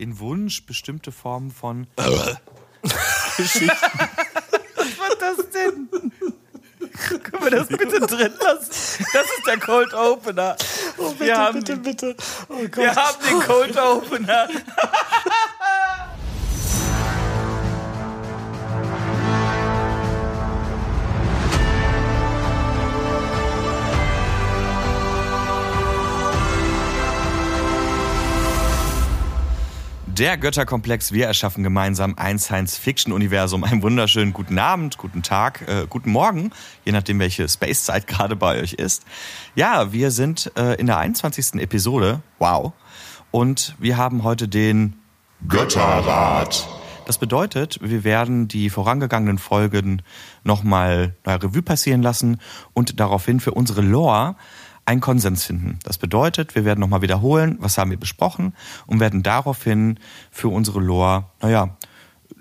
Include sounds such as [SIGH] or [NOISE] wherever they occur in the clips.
in Wunsch bestimmte Formen von [LAUGHS] Geschichten. Was war das denn? Können wir das bitte drin lassen? Das ist der Cold Opener. Oh, bitte, wir haben, bitte, bitte. Oh wir haben den Cold Opener. Der Götterkomplex. Wir erschaffen gemeinsam ein Science-Fiction-Universum. Einen wunderschönen guten Abend, guten Tag, äh, guten Morgen, je nachdem, welche Space-Zeit gerade bei euch ist. Ja, wir sind äh, in der 21. Episode. Wow. Und wir haben heute den Götterrat. Das bedeutet, wir werden die vorangegangenen Folgen nochmal Revue passieren lassen und daraufhin für unsere Lore einen Konsens finden. Das bedeutet, wir werden nochmal wiederholen, was haben wir besprochen und werden daraufhin für unsere Lore, naja,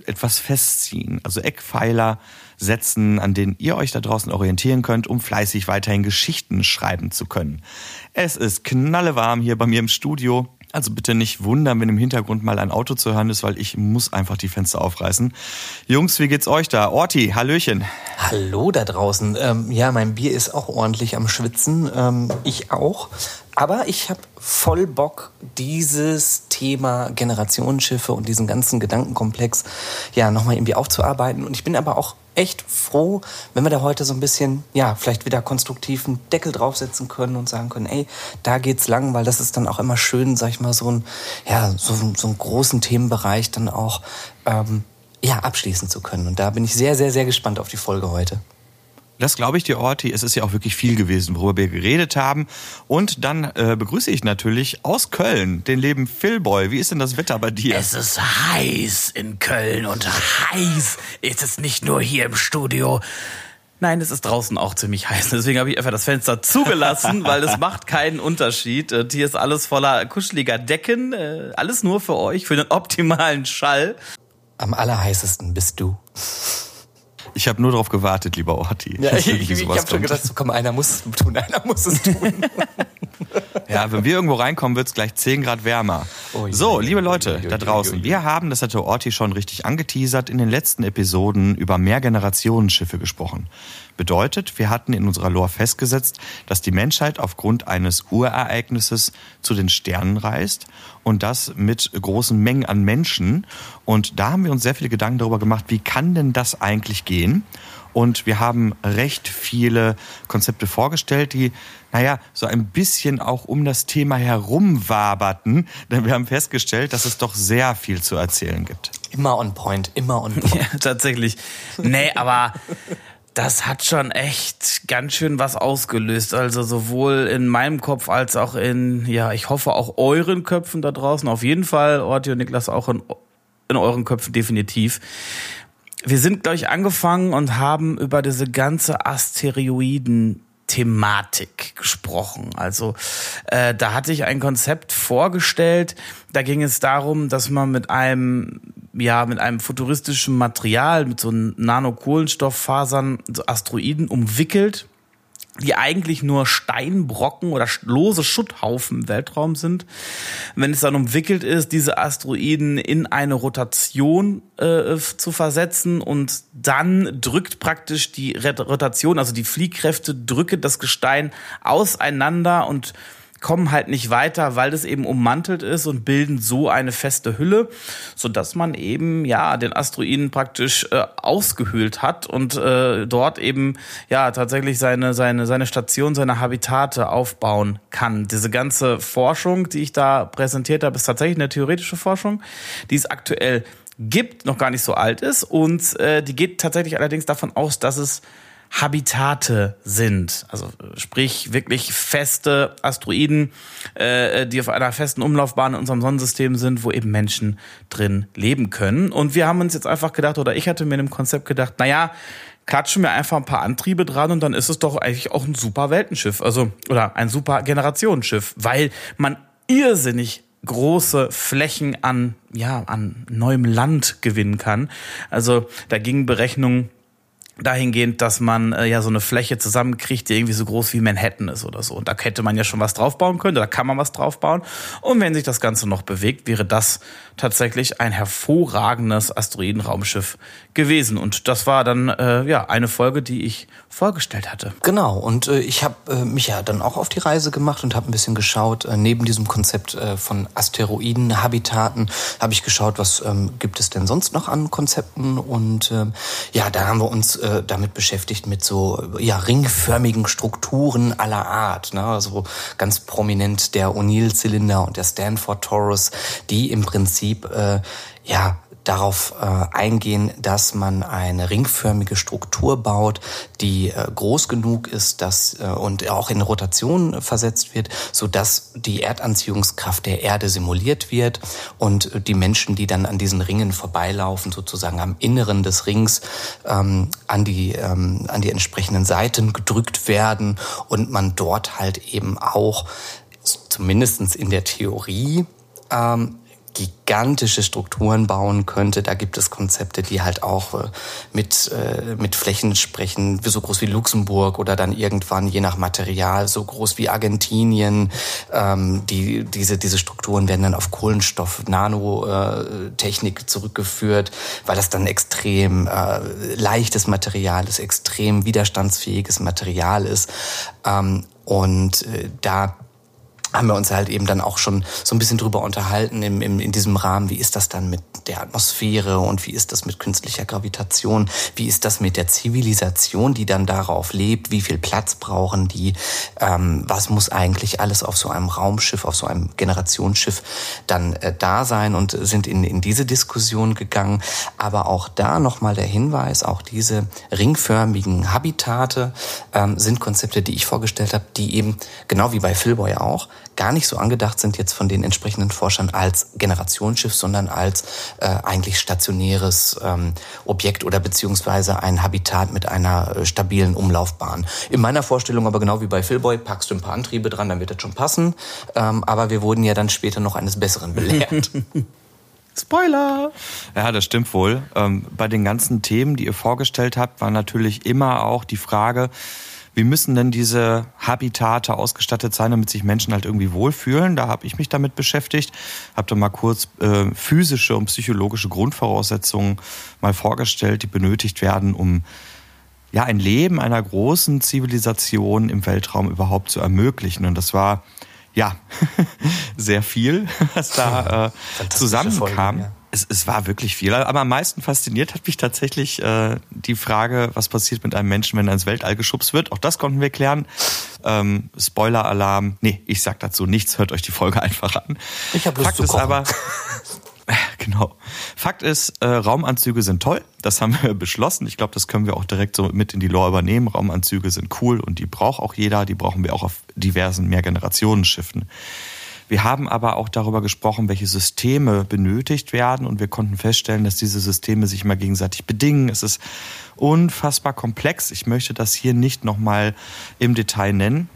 etwas festziehen. Also Eckpfeiler setzen, an denen ihr euch da draußen orientieren könnt, um fleißig weiterhin Geschichten schreiben zu können. Es ist knallewarm hier bei mir im Studio. Also bitte nicht wundern, wenn im Hintergrund mal ein Auto zu hören ist, weil ich muss einfach die Fenster aufreißen. Jungs, wie geht's euch da? Orti, Hallöchen. Hallo da draußen. Ähm, ja, mein Bier ist auch ordentlich am Schwitzen. Ähm, ich auch. Aber ich habe voll Bock, dieses Thema Generationsschiffe und diesen ganzen Gedankenkomplex ja nochmal irgendwie aufzuarbeiten. Und ich bin aber auch echt froh, wenn wir da heute so ein bisschen, ja, vielleicht wieder konstruktiv einen Deckel draufsetzen können und sagen können, ey, da geht's lang, weil das ist dann auch immer schön, sag ich mal, so ein, ja, so, so einen großen Themenbereich dann auch, ähm, ja, abschließen zu können. Und da bin ich sehr, sehr, sehr gespannt auf die Folge heute. Das glaube ich dir, Orti. Es ist ja auch wirklich viel gewesen, worüber wir geredet haben. Und dann äh, begrüße ich natürlich aus Köln den lieben Philboy. Wie ist denn das Wetter bei dir? Es ist heiß in Köln und heiß ist es nicht nur hier im Studio. Nein, es ist draußen auch ziemlich heiß. Deswegen habe ich einfach das Fenster [LAUGHS] zugelassen, weil es macht keinen Unterschied. Und hier ist alles voller kuscheliger Decken. Äh, alles nur für euch, für den optimalen Schall. Am allerheißesten bist du. Ich habe nur darauf gewartet, lieber Orti. Ja, ich, ich, ich habe schon gedacht, so, komm, einer muss es tun, einer muss es tun. [LAUGHS] ja, wenn wir irgendwo reinkommen, wird es gleich 10 Grad wärmer. Oh, so, liebe Leute da draußen, wir haben, das hatte Orti schon richtig angeteasert, in den letzten Episoden über Mehrgenerationenschiffe gesprochen. Bedeutet, wir hatten in unserer Lore festgesetzt, dass die Menschheit aufgrund eines Urereignisses zu den Sternen reist und das mit großen Mengen an Menschen. Und da haben wir uns sehr viele Gedanken darüber gemacht, wie kann denn das eigentlich gehen? Und wir haben recht viele Konzepte vorgestellt, die, naja, so ein bisschen auch um das Thema herumwaberten. Denn wir haben festgestellt, dass es doch sehr viel zu erzählen gibt. Immer on point, immer on point. [LAUGHS] Ja, tatsächlich. Nee, aber das hat schon echt ganz schön was ausgelöst. Also sowohl in meinem Kopf als auch in, ja, ich hoffe auch euren Köpfen da draußen. Auf jeden Fall, Orti und Niklas, auch in, in euren Köpfen definitiv. Wir sind, glaube ich, angefangen und haben über diese ganze Asteroiden Thematik gesprochen. Also äh, da hatte ich ein Konzept vorgestellt. Da ging es darum, dass man mit einem ja mit einem futuristischen Material, mit so Nanokohlenstofffasern, so Asteroiden umwickelt die eigentlich nur Steinbrocken oder lose Schutthaufen im Weltraum sind. Wenn es dann umwickelt ist, diese Asteroiden in eine Rotation äh, zu versetzen und dann drückt praktisch die Rotation, also die Fliehkräfte drücken das Gestein auseinander und kommen halt nicht weiter, weil es eben ummantelt ist und bilden so eine feste Hülle, so dass man eben ja den Asteroiden praktisch äh, ausgehöhlt hat und äh, dort eben ja tatsächlich seine seine seine Station, seine Habitate aufbauen kann. Diese ganze Forschung, die ich da präsentiert habe, ist tatsächlich eine theoretische Forschung, die es aktuell gibt, noch gar nicht so alt ist und äh, die geht tatsächlich allerdings davon aus, dass es Habitate sind. Also sprich wirklich feste Asteroiden, äh, die auf einer festen Umlaufbahn in unserem Sonnensystem sind, wo eben Menschen drin leben können. Und wir haben uns jetzt einfach gedacht, oder ich hatte mir in dem Konzept gedacht, naja, klatschen wir einfach ein paar Antriebe dran und dann ist es doch eigentlich auch ein super Weltenschiff. Also, oder ein super Generationenschiff, weil man irrsinnig große Flächen an, ja, an neuem Land gewinnen kann. Also da gingen Berechnungen dahingehend, dass man äh, ja so eine Fläche zusammenkriegt, die irgendwie so groß wie Manhattan ist oder so. Und da hätte man ja schon was draufbauen können, da kann man was draufbauen. Und wenn sich das Ganze noch bewegt, wäre das tatsächlich ein hervorragendes Asteroidenraumschiff gewesen. Und das war dann äh, ja eine Folge, die ich vorgestellt hatte. Genau. Und äh, ich habe äh, mich ja dann auch auf die Reise gemacht und habe ein bisschen geschaut. Äh, neben diesem Konzept äh, von Asteroidenhabitaten habe ich geschaut, was ähm, gibt es denn sonst noch an Konzepten. Und ähm, ja, da haben wir uns äh, damit beschäftigt mit so ja ringförmigen Strukturen aller Art. Ne? Also ganz prominent der O'Neill-Zylinder und der Stanford Torus, die im Prinzip äh, ja darauf äh, eingehen, dass man eine ringförmige Struktur baut, die äh, groß genug ist, dass äh, und auch in Rotation versetzt wird, so dass die Erdanziehungskraft der Erde simuliert wird und die Menschen, die dann an diesen Ringen vorbeilaufen, sozusagen am Inneren des Rings ähm, an die ähm, an die entsprechenden Seiten gedrückt werden und man dort halt eben auch zumindestens in der Theorie ähm, gigantische Strukturen bauen könnte. Da gibt es Konzepte, die halt auch äh, mit, äh, mit Flächen sprechen, so groß wie Luxemburg oder dann irgendwann je nach Material so groß wie Argentinien. Ähm, die, diese, diese Strukturen werden dann auf Kohlenstoff, Nanotechnik zurückgeführt, weil das dann extrem äh, leichtes Material ist, extrem widerstandsfähiges Material ist. Ähm, und äh, da haben wir uns halt eben dann auch schon so ein bisschen drüber unterhalten im, im, in diesem Rahmen, wie ist das dann mit der Atmosphäre und wie ist das mit künstlicher Gravitation, wie ist das mit der Zivilisation, die dann darauf lebt, wie viel Platz brauchen die, ähm, was muss eigentlich alles auf so einem Raumschiff, auf so einem Generationsschiff dann äh, da sein? Und sind in, in diese Diskussion gegangen. Aber auch da nochmal der Hinweis, auch diese ringförmigen Habitate ähm, sind Konzepte, die ich vorgestellt habe, die eben, genau wie bei Philboy auch, gar nicht so angedacht sind jetzt von den entsprechenden Forschern als Generationsschiff, sondern als äh, eigentlich stationäres ähm, Objekt oder beziehungsweise ein Habitat mit einer äh, stabilen Umlaufbahn. In meiner Vorstellung aber genau wie bei Philboy, packst du ein paar Antriebe dran, dann wird das schon passen. Ähm, aber wir wurden ja dann später noch eines Besseren belehrt. [LAUGHS] Spoiler! Ja, das stimmt wohl. Ähm, bei den ganzen Themen, die ihr vorgestellt habt, war natürlich immer auch die Frage, wie müssen denn diese Habitate ausgestattet sein, damit sich Menschen halt irgendwie wohlfühlen? Da habe ich mich damit beschäftigt, habe da mal kurz äh, physische und psychologische Grundvoraussetzungen mal vorgestellt, die benötigt werden, um ja ein Leben einer großen Zivilisation im Weltraum überhaupt zu ermöglichen. Und das war ja [LAUGHS] sehr viel, was da äh, zusammenkam. Folgen, ja es, es war wirklich viel. Aber am meisten fasziniert hat mich tatsächlich äh, die Frage, was passiert mit einem Menschen, wenn er ins Weltall geschubst wird. Auch das konnten wir klären. Ähm, Spoiler-Alarm. Nee, ich sag dazu nichts. Hört euch die Folge [LAUGHS] einfach an. Ich habe Lust Fakt zu ist aber, [LAUGHS] genau. Fakt ist, äh, Raumanzüge sind toll. Das haben wir beschlossen. Ich glaube, das können wir auch direkt so mit in die Lore übernehmen. Raumanzüge sind cool und die braucht auch jeder. Die brauchen wir auch auf diversen Mehrgenerationenschiffen. schiffen wir haben aber auch darüber gesprochen, welche Systeme benötigt werden und wir konnten feststellen, dass diese Systeme sich immer gegenseitig bedingen. Es ist unfassbar komplex. Ich möchte das hier nicht nochmal im Detail nennen.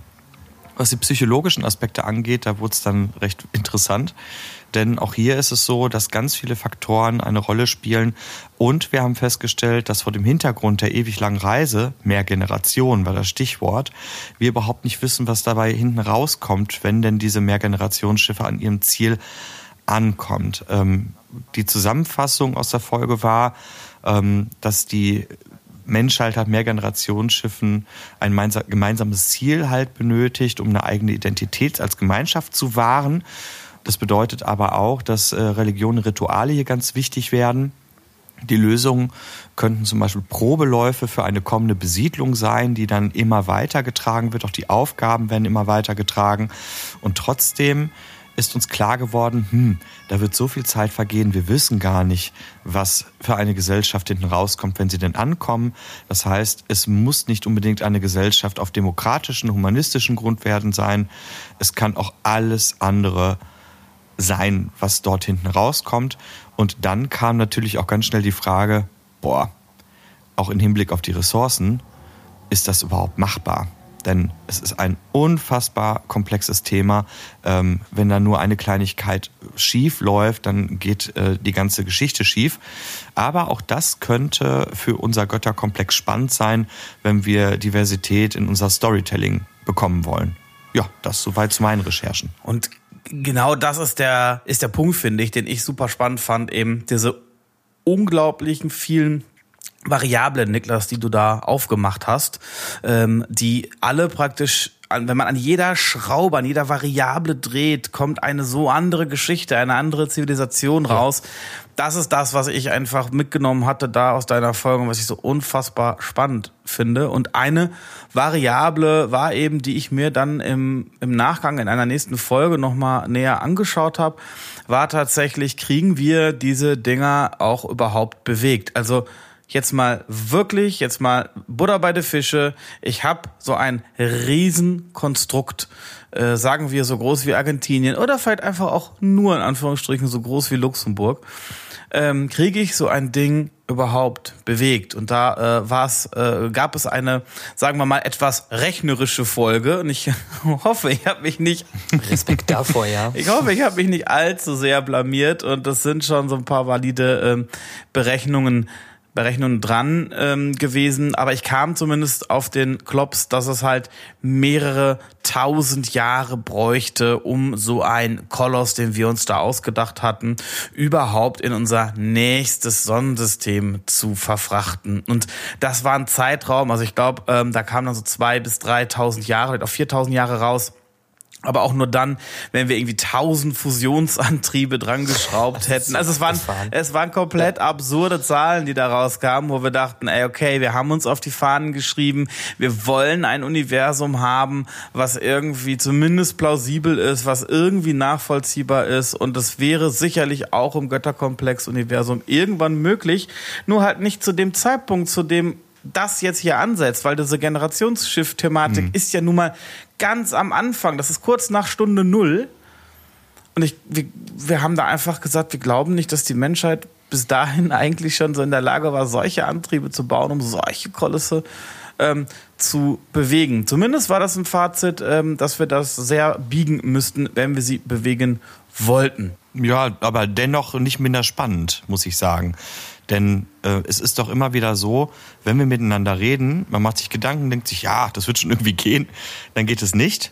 Was die psychologischen Aspekte angeht, da wurde es dann recht interessant. Denn auch hier ist es so, dass ganz viele Faktoren eine Rolle spielen. Und wir haben festgestellt, dass vor dem Hintergrund der ewig langen Reise, mehr Generationen war das Stichwort, wir überhaupt nicht wissen, was dabei hinten rauskommt, wenn denn diese Mehrgenerationsschiffe an ihrem Ziel ankommt. Ähm, die Zusammenfassung aus der Folge war, ähm, dass die Menschheit hat Mehrgenerationsschiffen ein gemeinsames Ziel halt benötigt, um eine eigene Identität als Gemeinschaft zu wahren. Das bedeutet aber auch, dass äh, Religion Rituale hier ganz wichtig werden. Die Lösungen könnten zum Beispiel Probeläufe für eine kommende Besiedlung sein, die dann immer weitergetragen wird. Auch die Aufgaben werden immer weitergetragen. Und trotzdem ist uns klar geworden, hm, da wird so viel Zeit vergehen, wir wissen gar nicht, was für eine Gesellschaft hinten rauskommt, wenn sie denn ankommen. Das heißt, es muss nicht unbedingt eine Gesellschaft auf demokratischen, humanistischen Grundwerten sein. Es kann auch alles andere sein, was dort hinten rauskommt. Und dann kam natürlich auch ganz schnell die Frage, boah, auch im Hinblick auf die Ressourcen, ist das überhaupt machbar? denn es ist ein unfassbar komplexes Thema. Ähm, wenn da nur eine Kleinigkeit schief läuft, dann geht äh, die ganze Geschichte schief. Aber auch das könnte für unser Götterkomplex spannend sein, wenn wir Diversität in unser Storytelling bekommen wollen. Ja, das soweit zu meinen Recherchen. Und genau das ist der, ist der Punkt, finde ich, den ich super spannend fand, eben diese unglaublichen vielen Variablen, Niklas, die du da aufgemacht hast, ähm, die alle praktisch wenn man an jeder Schraube, an jeder Variable dreht, kommt eine so andere Geschichte, eine andere Zivilisation raus. Ja. Das ist das, was ich einfach mitgenommen hatte da aus deiner Folge, was ich so unfassbar spannend finde. Und eine Variable war eben, die ich mir dann im, im Nachgang in einer nächsten Folge nochmal näher angeschaut habe, war tatsächlich, kriegen wir diese Dinger auch überhaupt bewegt? Also jetzt mal wirklich, jetzt mal Butter bei den Fische. Ich habe so ein Riesenkonstrukt, äh, sagen wir so groß wie Argentinien oder vielleicht einfach auch nur in Anführungsstrichen so groß wie Luxemburg. Ähm, kriege ich so ein Ding überhaupt bewegt? Und da äh, war's, äh, gab es eine, sagen wir mal, etwas rechnerische Folge. Und ich [LAUGHS] hoffe, ich habe mich nicht Respekt davor, ja. [LAUGHS] Ich hoffe, ich habe mich nicht allzu sehr blamiert und das sind schon so ein paar valide äh, Berechnungen Berechnungen dran ähm, gewesen, aber ich kam zumindest auf den Klops, dass es halt mehrere tausend Jahre bräuchte, um so ein Koloss, den wir uns da ausgedacht hatten, überhaupt in unser nächstes Sonnensystem zu verfrachten. Und das war ein Zeitraum, also ich glaube, ähm, da kamen dann so zwei bis dreitausend Jahre, vielleicht auch viertausend Jahre raus aber auch nur dann, wenn wir irgendwie tausend Fusionsantriebe dran geschraubt hätten. Also es waren, es waren komplett absurde Zahlen, die da rauskamen, wo wir dachten, ey, okay, wir haben uns auf die Fahnen geschrieben, wir wollen ein Universum haben, was irgendwie zumindest plausibel ist, was irgendwie nachvollziehbar ist. Und das wäre sicherlich auch im Götterkomplex-Universum irgendwann möglich, nur halt nicht zu dem Zeitpunkt, zu dem das jetzt hier ansetzt, weil diese Generationsschiff-Thematik mhm. ist ja nun mal ganz am Anfang. Das ist kurz nach Stunde Null. Und ich, wir, wir haben da einfach gesagt, wir glauben nicht, dass die Menschheit bis dahin [LAUGHS] eigentlich schon so in der Lage war, solche Antriebe zu bauen, um solche Kolosse ähm, zu bewegen. Zumindest war das ein Fazit, ähm, dass wir das sehr biegen müssten, wenn wir sie bewegen wollten. Ja, aber dennoch nicht minder spannend, muss ich sagen. Denn äh, es ist doch immer wieder so, wenn wir miteinander reden, man macht sich Gedanken, denkt sich, ja, das wird schon irgendwie gehen, dann geht es nicht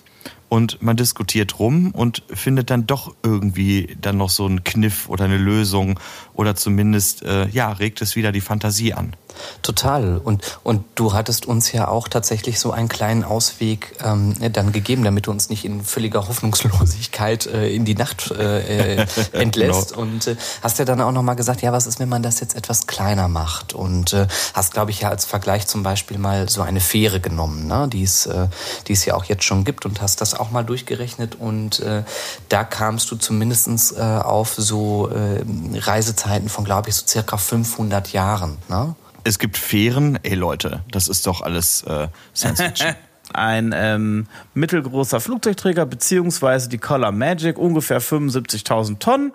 und man diskutiert rum und findet dann doch irgendwie dann noch so einen Kniff oder eine Lösung oder zumindest äh, ja regt es wieder die Fantasie an. Total und und du hattest uns ja auch tatsächlich so einen kleinen Ausweg ähm, dann gegeben, damit du uns nicht in völliger Hoffnungslosigkeit äh, in die Nacht äh, äh [LAUGHS] entlässt genau. und äh, hast ja dann auch noch mal gesagt, ja was ist, wenn man das jetzt etwas kleiner macht und äh, hast glaube ich ja als Vergleich zum Beispiel mal so eine Fähre genommen, ne? die es die es ja auch jetzt schon gibt und hast das auch mal durchgerechnet und äh, da kamst du zumindestens äh, auf so äh, Reisezeiten von, glaube ich, so circa 500 Jahren. Ne? Es gibt Fähren, ey Leute, das ist doch alles äh, Science Fiction. [LAUGHS] ein ähm, mittelgroßer Flugzeugträger, beziehungsweise die Color Magic, ungefähr 75.000 Tonnen.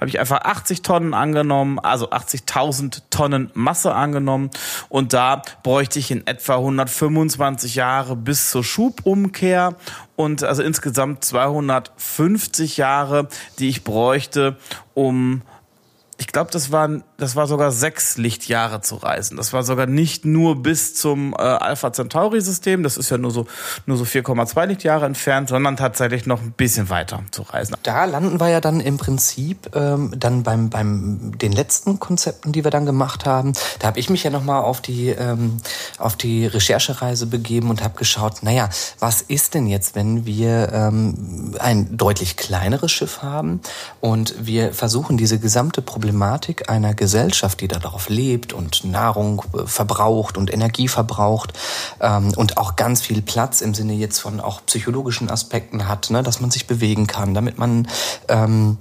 Habe ich einfach 80 Tonnen angenommen, also 80.000 Tonnen Masse angenommen. Und da bräuchte ich in etwa 125 Jahre bis zur Schubumkehr und also insgesamt 250 Jahre, die ich bräuchte, um ich glaube, das waren, das war sogar sechs Lichtjahre zu reisen. Das war sogar nicht nur bis zum äh, Alpha Centauri System, das ist ja nur so, nur so 4,2 Lichtjahre entfernt, sondern tatsächlich noch ein bisschen weiter zu reisen. Da landen wir ja dann im Prinzip ähm, dann beim, beim den letzten Konzepten, die wir dann gemacht haben. Da habe ich mich ja nochmal auf die, ähm, auf die Recherchereise begeben und habe geschaut, naja, was ist denn jetzt, wenn wir ähm, ein deutlich kleineres Schiff haben und wir versuchen diese gesamte Problematik einer Gesellschaft, die darauf lebt und Nahrung äh, verbraucht und Energie verbraucht ähm, und auch ganz viel Platz im Sinne jetzt von auch psychologischen Aspekten hat, ne, dass man sich bewegen kann, damit man ähm,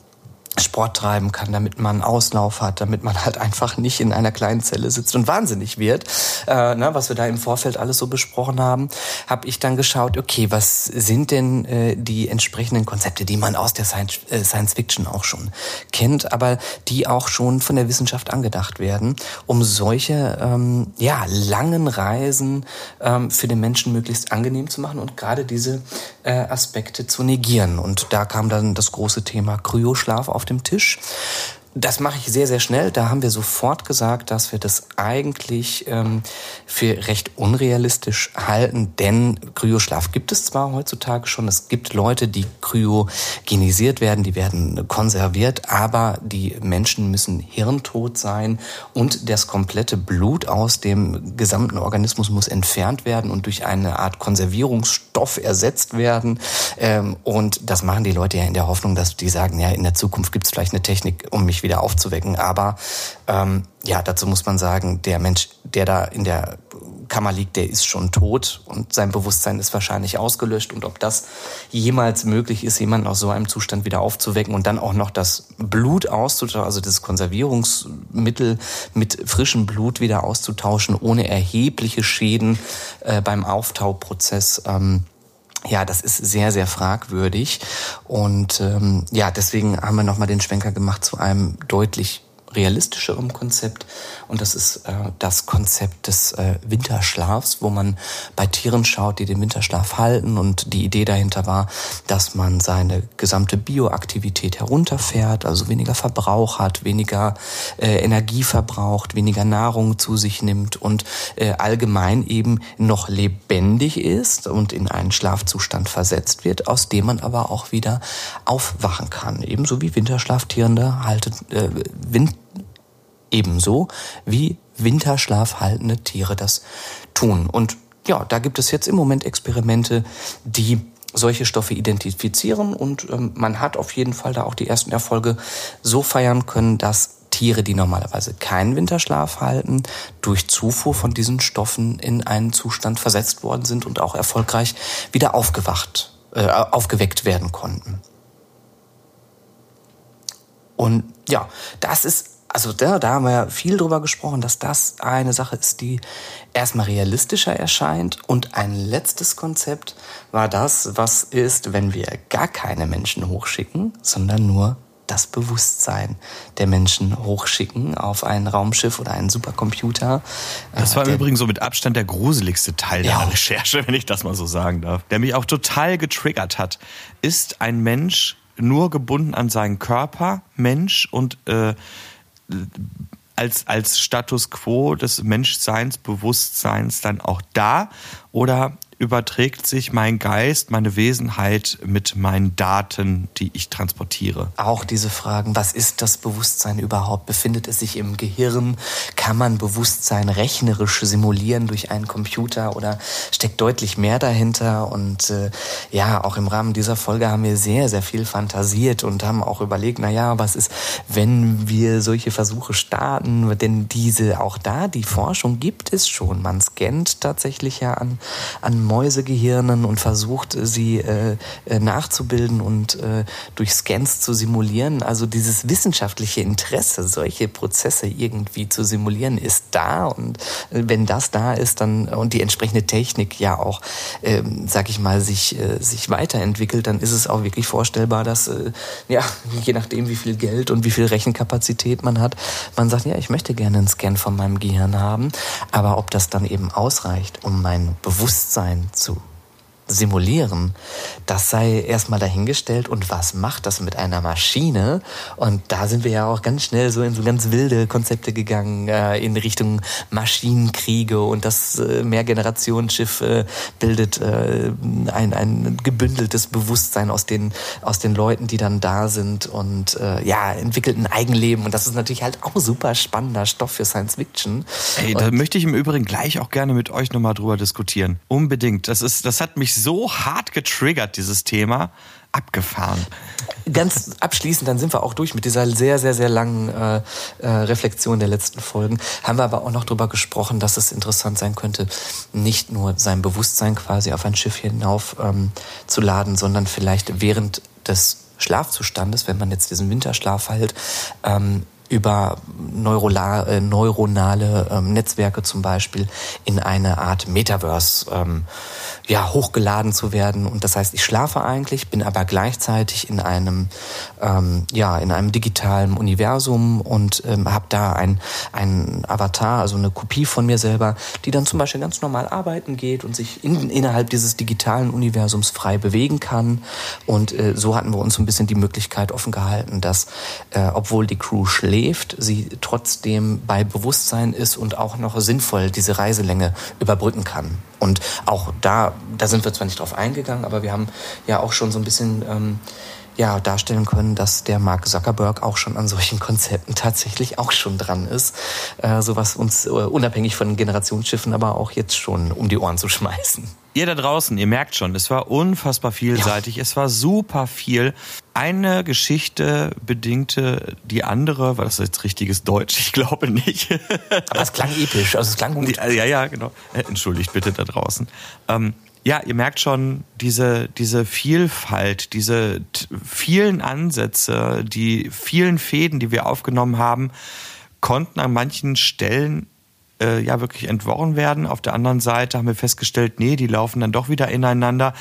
Sport treiben kann, damit man Auslauf hat, damit man halt einfach nicht in einer kleinen Zelle sitzt und wahnsinnig wird, äh, ne, was wir da im Vorfeld alles so besprochen haben, habe ich dann geschaut, okay, was sind denn äh, die entsprechenden Konzepte, die man aus der Science, äh, Science Fiction auch schon kennt, aber die auch schon von der Wissenschaft angedacht werden, um solche ähm, ja langen Reisen ähm, für den Menschen möglichst angenehm zu machen und gerade diese äh, Aspekte zu negieren. Und da kam dann das große Thema Kryoschlaf auf dem Tisch. Das mache ich sehr, sehr schnell. Da haben wir sofort gesagt, dass wir das eigentlich ähm, für recht unrealistisch halten, denn Kryoschlaf gibt es zwar heutzutage schon, es gibt Leute, die kryogenisiert werden, die werden konserviert, aber die Menschen müssen hirntot sein und das komplette Blut aus dem gesamten Organismus muss entfernt werden und durch eine Art Konservierungsstoff ersetzt werden. Ähm, und das machen die Leute ja in der Hoffnung, dass die sagen, ja, in der Zukunft gibt es vielleicht eine Technik, um mich wieder aufzuwecken. Aber ähm, ja, dazu muss man sagen, der Mensch, der da in der Kammer liegt, der ist schon tot und sein Bewusstsein ist wahrscheinlich ausgelöscht. Und ob das jemals möglich ist, jemanden aus so einem Zustand wieder aufzuwecken und dann auch noch das Blut auszutauschen, also das Konservierungsmittel mit frischem Blut wieder auszutauschen, ohne erhebliche Schäden äh, beim Auftauprozess. Ähm, ja, das ist sehr, sehr fragwürdig. Und ähm, ja, deswegen haben wir nochmal den Schwenker gemacht zu einem deutlich realistischerem Konzept. Und das ist äh, das Konzept des äh, Winterschlafs, wo man bei Tieren schaut, die den Winterschlaf halten. Und die Idee dahinter war, dass man seine gesamte Bioaktivität herunterfährt, also weniger Verbrauch hat, weniger äh, Energie verbraucht, weniger Nahrung zu sich nimmt und äh, allgemein eben noch lebendig ist und in einen Schlafzustand versetzt wird, aus dem man aber auch wieder aufwachen kann. Ebenso wie Winterschlaftierende halten, äh, Wind ebenso wie winterschlafhaltende Tiere das tun. Und ja, da gibt es jetzt im Moment Experimente, die solche Stoffe identifizieren und ähm, man hat auf jeden Fall da auch die ersten Erfolge so feiern können, dass Tiere, die normalerweise keinen Winterschlaf halten, durch Zufuhr von diesen Stoffen in einen Zustand versetzt worden sind und auch erfolgreich wieder aufgewacht, äh, aufgeweckt werden konnten. Und ja, das ist also da, da haben wir ja viel drüber gesprochen, dass das eine Sache ist, die erstmal realistischer erscheint. Und ein letztes Konzept war das, was ist, wenn wir gar keine Menschen hochschicken, sondern nur das Bewusstsein der Menschen hochschicken auf ein Raumschiff oder einen Supercomputer. Das war äh, übrigens so mit Abstand der gruseligste Teil ja. der Recherche, wenn ich das mal so sagen darf. Der mich auch total getriggert hat. Ist ein Mensch nur gebunden an seinen Körper, Mensch und äh, als, als Status quo des Menschseins, Bewusstseins dann auch da? Oder überträgt sich mein Geist, meine Wesenheit mit meinen Daten, die ich transportiere? Auch diese Fragen, was ist das Bewusstsein überhaupt? Befindet es sich im Gehirn? Kann man Bewusstsein rechnerisch simulieren durch einen Computer oder steckt deutlich mehr dahinter? Und äh, ja, auch im Rahmen dieser Folge haben wir sehr, sehr viel fantasiert und haben auch überlegt, na ja, was ist, wenn wir solche Versuche starten? Denn diese, auch da, die Forschung gibt es schon. Man scannt tatsächlich ja an, an Mäusegehirnen und versucht, sie äh, nachzubilden und äh, durch Scans zu simulieren. Also dieses wissenschaftliche Interesse, solche Prozesse irgendwie zu simulieren, ist da. Und äh, wenn das da ist, dann und die entsprechende Technik ja auch, äh, sag ich mal, sich, äh, sich weiterentwickelt, dann ist es auch wirklich vorstellbar, dass, äh, ja, je nachdem, wie viel Geld und wie viel Rechenkapazität man hat, man sagt, ja, ich möchte gerne einen Scan von meinem Gehirn haben. Aber ob das dann eben ausreicht, um mein Bewusstsein zu simulieren, das sei erstmal dahingestellt und was macht das mit einer Maschine? Und da sind wir ja auch ganz schnell so in so ganz wilde Konzepte gegangen, äh, in Richtung Maschinenkriege und das äh, Mehrgenerationenschiff äh, bildet äh, ein, ein gebündeltes Bewusstsein aus den, aus den Leuten, die dann da sind und äh, ja, entwickelt ein Eigenleben und das ist natürlich halt auch super spannender Stoff für Science Fiction. Ey, da möchte ich im Übrigen gleich auch gerne mit euch nochmal drüber diskutieren. Unbedingt. Das ist, das hat mich so hart getriggert, dieses Thema. Abgefahren. Ganz abschließend, dann sind wir auch durch mit dieser sehr, sehr, sehr langen äh, äh, Reflexion der letzten Folgen. Haben wir aber auch noch darüber gesprochen, dass es interessant sein könnte, nicht nur sein Bewusstsein quasi auf ein Schiff hinauf ähm, zu laden, sondern vielleicht während des Schlafzustandes, wenn man jetzt diesen Winterschlaf halt ähm, über neurola, äh, neuronale ähm, Netzwerke zum Beispiel in eine Art Metaverse ähm, ja, hochgeladen zu werden. Und das heißt, ich schlafe eigentlich, bin aber gleichzeitig in einem, ähm, ja, in einem digitalen Universum und ähm, habe da ein, ein Avatar, also eine Kopie von mir selber, die dann zum Beispiel ganz normal arbeiten geht und sich in, innerhalb dieses digitalen Universums frei bewegen kann. Und äh, so hatten wir uns so ein bisschen die Möglichkeit offen gehalten, dass, äh, obwohl die Crew schläft, sie trotzdem bei Bewusstsein ist und auch noch sinnvoll diese Reiselänge überbrücken kann. Und auch da, da sind wir zwar nicht drauf eingegangen, aber wir haben ja auch schon so ein bisschen ähm, ja, darstellen können, dass der Mark Zuckerberg auch schon an solchen [LAUGHS] Konzepten tatsächlich auch schon dran ist. Äh, sowas uns äh, unabhängig von den Generationsschiffen aber auch jetzt schon um die Ohren zu schmeißen. Ihr da draußen, ihr merkt schon, es war unfassbar vielseitig, ja. es war super viel. Eine Geschichte bedingte die andere, war das jetzt richtiges Deutsch? Ich glaube nicht. Aber es klang episch, also es klang gut. Ja, ja, genau. Äh, entschuldigt bitte da draußen. Ähm, ja, ihr merkt schon diese, diese Vielfalt, diese vielen Ansätze, die vielen Fäden, die wir aufgenommen haben, konnten an manchen Stellen äh, ja wirklich entworren werden. Auf der anderen Seite haben wir festgestellt, nee, die laufen dann doch wieder ineinander.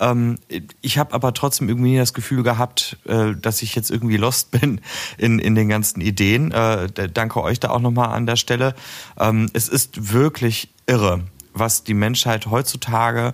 Ähm, ich habe aber trotzdem irgendwie das Gefühl gehabt, äh, dass ich jetzt irgendwie lost [LAUGHS] bin in, in den ganzen Ideen. Äh, danke euch da auch nochmal an der Stelle. Ähm, es ist wirklich irre was die Menschheit heutzutage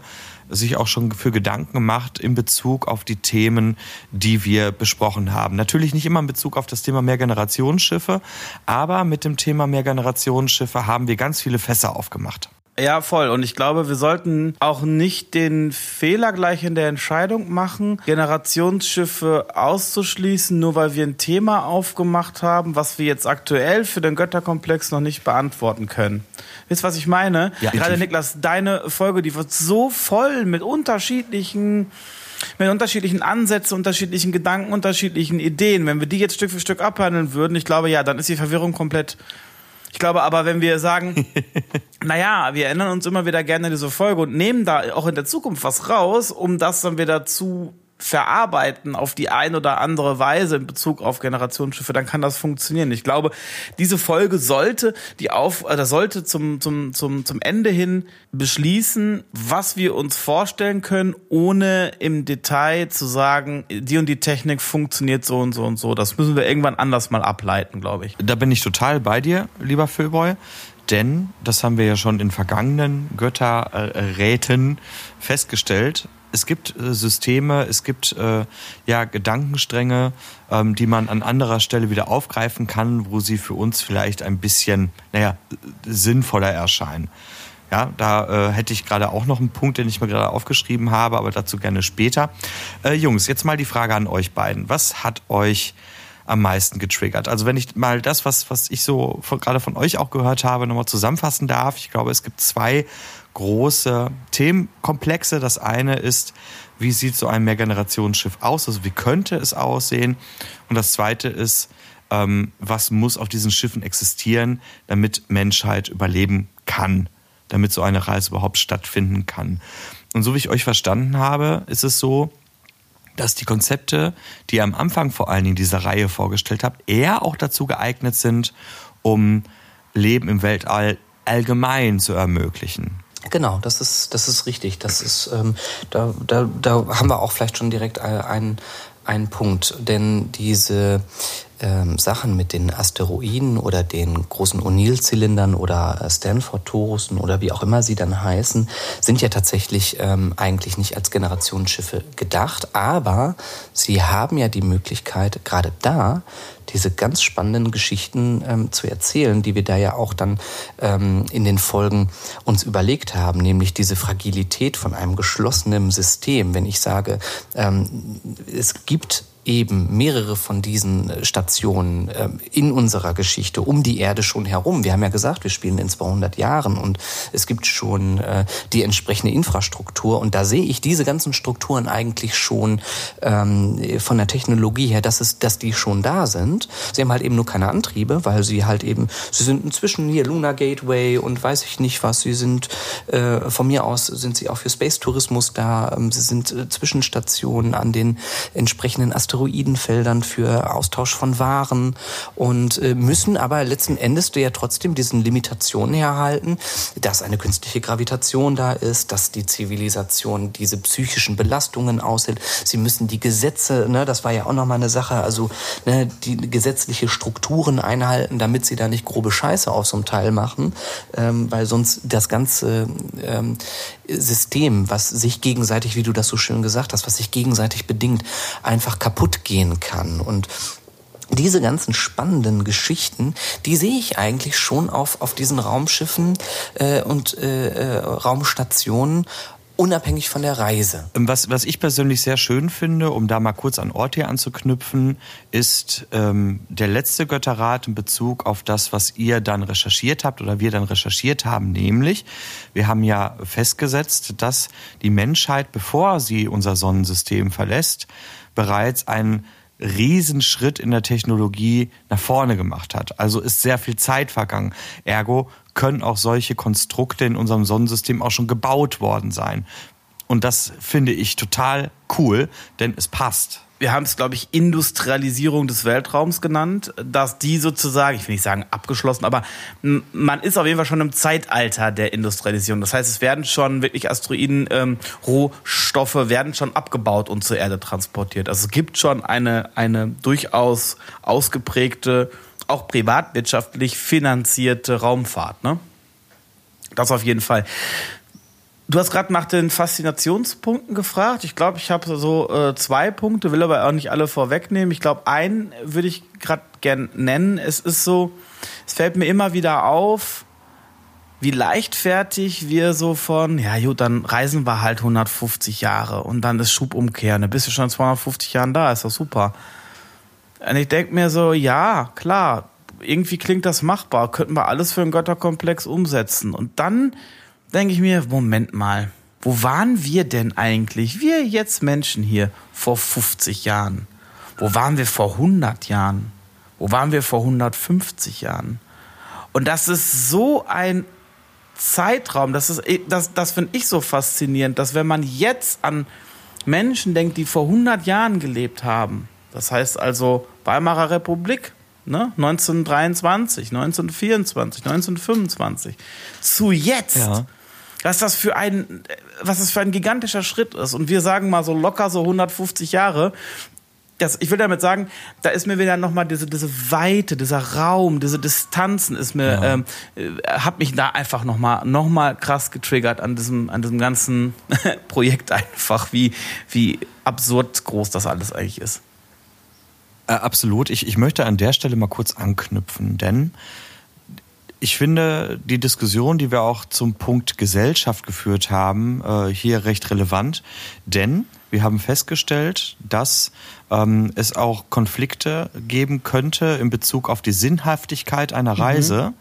sich auch schon für Gedanken macht in Bezug auf die Themen, die wir besprochen haben. Natürlich nicht immer in Bezug auf das Thema Mehrgenerationsschiffe, aber mit dem Thema Mehrgenerationsschiffe haben wir ganz viele Fässer aufgemacht. Ja, voll. Und ich glaube, wir sollten auch nicht den Fehler gleich in der Entscheidung machen, Generationsschiffe auszuschließen, nur weil wir ein Thema aufgemacht haben, was wir jetzt aktuell für den Götterkomplex noch nicht beantworten können. Wisst ihr, was ich meine? Ja, Gerade Niklas, deine Folge, die wird so voll mit unterschiedlichen mit unterschiedlichen Ansätzen, unterschiedlichen Gedanken, unterschiedlichen Ideen. Wenn wir die jetzt Stück für Stück abhandeln würden, ich glaube, ja, dann ist die Verwirrung komplett ich glaube aber, wenn wir sagen, [LAUGHS] naja, wir ändern uns immer wieder gerne diese Folge und nehmen da auch in der Zukunft was raus, um das dann wieder zu verarbeiten auf die ein oder andere Weise in Bezug auf Generationsschiffe, dann kann das funktionieren. Ich glaube, diese Folge sollte die auf, oder sollte zum, zum, zum, zum Ende hin beschließen, was wir uns vorstellen können, ohne im Detail zu sagen, die und die Technik funktioniert so und so und so. Das müssen wir irgendwann anders mal ableiten, glaube ich. Da bin ich total bei dir, lieber Philboy. Denn, das haben wir ja schon in vergangenen Götterräten festgestellt, es gibt äh, Systeme, es gibt äh, ja Gedankenstränge, ähm, die man an anderer Stelle wieder aufgreifen kann, wo sie für uns vielleicht ein bisschen, naja, sinnvoller erscheinen. Ja, da äh, hätte ich gerade auch noch einen Punkt, den ich mir gerade aufgeschrieben habe, aber dazu gerne später. Äh, Jungs, jetzt mal die Frage an euch beiden. Was hat euch am meisten getriggert? Also wenn ich mal das, was, was ich so gerade von euch auch gehört habe, nochmal zusammenfassen darf. Ich glaube, es gibt zwei große Themenkomplexe. Das eine ist, wie sieht so ein Mehrgenerationsschiff aus? Also wie könnte es aussehen? Und das zweite ist, ähm, was muss auf diesen Schiffen existieren, damit Menschheit überleben kann, damit so eine Reise überhaupt stattfinden kann. Und so wie ich euch verstanden habe, ist es so, dass die Konzepte, die ihr am Anfang vor allen Dingen dieser Reihe vorgestellt habt, eher auch dazu geeignet sind, um Leben im Weltall allgemein zu ermöglichen. Genau, das ist, das ist richtig. Das ist, ähm, da, da, da haben wir auch vielleicht schon direkt einen, einen Punkt. Denn diese ähm, Sachen mit den Asteroiden oder den großen O'Neill-Zylindern oder Stanford-Torusen oder wie auch immer sie dann heißen, sind ja tatsächlich ähm, eigentlich nicht als Generationsschiffe gedacht, aber sie haben ja die Möglichkeit, gerade da diese ganz spannenden Geschichten ähm, zu erzählen, die wir da ja auch dann ähm, in den Folgen uns überlegt haben, nämlich diese Fragilität von einem geschlossenen System. Wenn ich sage, ähm, es gibt eben mehrere von diesen äh, Stationen äh, in unserer Geschichte um die Erde schon herum. Wir haben ja gesagt, wir spielen in 200 Jahren und es gibt schon äh, die entsprechende Infrastruktur und da sehe ich diese ganzen Strukturen eigentlich schon ähm, von der Technologie her, dass es, dass die schon da sind. Sie haben halt eben nur keine Antriebe, weil sie halt eben, sie sind inzwischen hier Lunar Gateway und weiß ich nicht was. Sie sind äh, von mir aus sind sie auch für Space Tourismus da. Ähm, sie sind Zwischenstationen an den entsprechenden Asteroiden Asteroidenfeldern für Austausch von Waren und äh, müssen aber letzten Endes ja trotzdem diesen Limitationen herhalten, dass eine künstliche Gravitation da ist, dass die Zivilisation diese psychischen Belastungen aushält. Sie müssen die Gesetze, ne, das war ja auch nochmal eine Sache, also ne, die gesetzliche Strukturen einhalten, damit sie da nicht grobe Scheiße auf so einem Teil machen, ähm, weil sonst das ganze ähm, System, was sich gegenseitig, wie du das so schön gesagt hast, was sich gegenseitig bedingt, einfach kaputt gehen kann. Und diese ganzen spannenden Geschichten, die sehe ich eigentlich schon auf, auf diesen Raumschiffen äh, und äh, äh, Raumstationen unabhängig von der Reise. Was, was ich persönlich sehr schön finde, um da mal kurz an Ort hier anzuknüpfen, ist ähm, der letzte Götterrat in Bezug auf das, was ihr dann recherchiert habt oder wir dann recherchiert haben. Nämlich, wir haben ja festgesetzt, dass die Menschheit, bevor sie unser Sonnensystem verlässt, bereits einen Riesenschritt in der Technologie nach vorne gemacht hat. Also ist sehr viel Zeit vergangen. Ergo können auch solche Konstrukte in unserem Sonnensystem auch schon gebaut worden sein. Und das finde ich total cool, denn es passt wir haben es, glaube ich, Industrialisierung des Weltraums genannt, dass die sozusagen, ich will nicht sagen abgeschlossen, aber man ist auf jeden Fall schon im Zeitalter der Industrialisierung. Das heißt, es werden schon wirklich Asteroiden, ähm, Rohstoffe werden schon abgebaut und zur Erde transportiert. Also es gibt schon eine, eine durchaus ausgeprägte, auch privatwirtschaftlich finanzierte Raumfahrt. Ne? Das auf jeden Fall. Du hast gerade nach den Faszinationspunkten gefragt. Ich glaube, ich habe so äh, zwei Punkte, will aber auch nicht alle vorwegnehmen. Ich glaube, einen würde ich gerade gern nennen. Es ist so, es fällt mir immer wieder auf, wie leichtfertig wir so von, ja gut, dann reisen wir halt 150 Jahre und dann ist Schubumkehr. Dann bist du schon 250 Jahren da, ist doch super. Und ich denke mir so, ja, klar, irgendwie klingt das machbar, könnten wir alles für einen Götterkomplex umsetzen. Und dann denke ich mir, Moment mal, wo waren wir denn eigentlich, wir jetzt Menschen hier, vor 50 Jahren? Wo waren wir vor 100 Jahren? Wo waren wir vor 150 Jahren? Und das ist so ein Zeitraum, das, das, das finde ich so faszinierend, dass wenn man jetzt an Menschen denkt, die vor 100 Jahren gelebt haben, das heißt also Weimarer Republik, ne? 1923, 1924, 1925, zu jetzt. Ja was das für ein, was das für ein gigantischer Schritt ist. Und wir sagen mal so locker so 150 Jahre. Das, ich will damit sagen, da ist mir wieder nochmal diese, diese Weite, dieser Raum, diese Distanzen ist mir, ja. ähm, äh, hat mich da einfach nochmal noch mal krass getriggert an diesem, an diesem ganzen [LAUGHS] Projekt einfach, wie, wie absurd groß das alles eigentlich ist. Äh, absolut. Ich, ich möchte an der Stelle mal kurz anknüpfen, denn ich finde die Diskussion, die wir auch zum Punkt Gesellschaft geführt haben, äh, hier recht relevant, denn wir haben festgestellt, dass ähm, es auch Konflikte geben könnte in Bezug auf die Sinnhaftigkeit einer mhm. Reise. Mhm.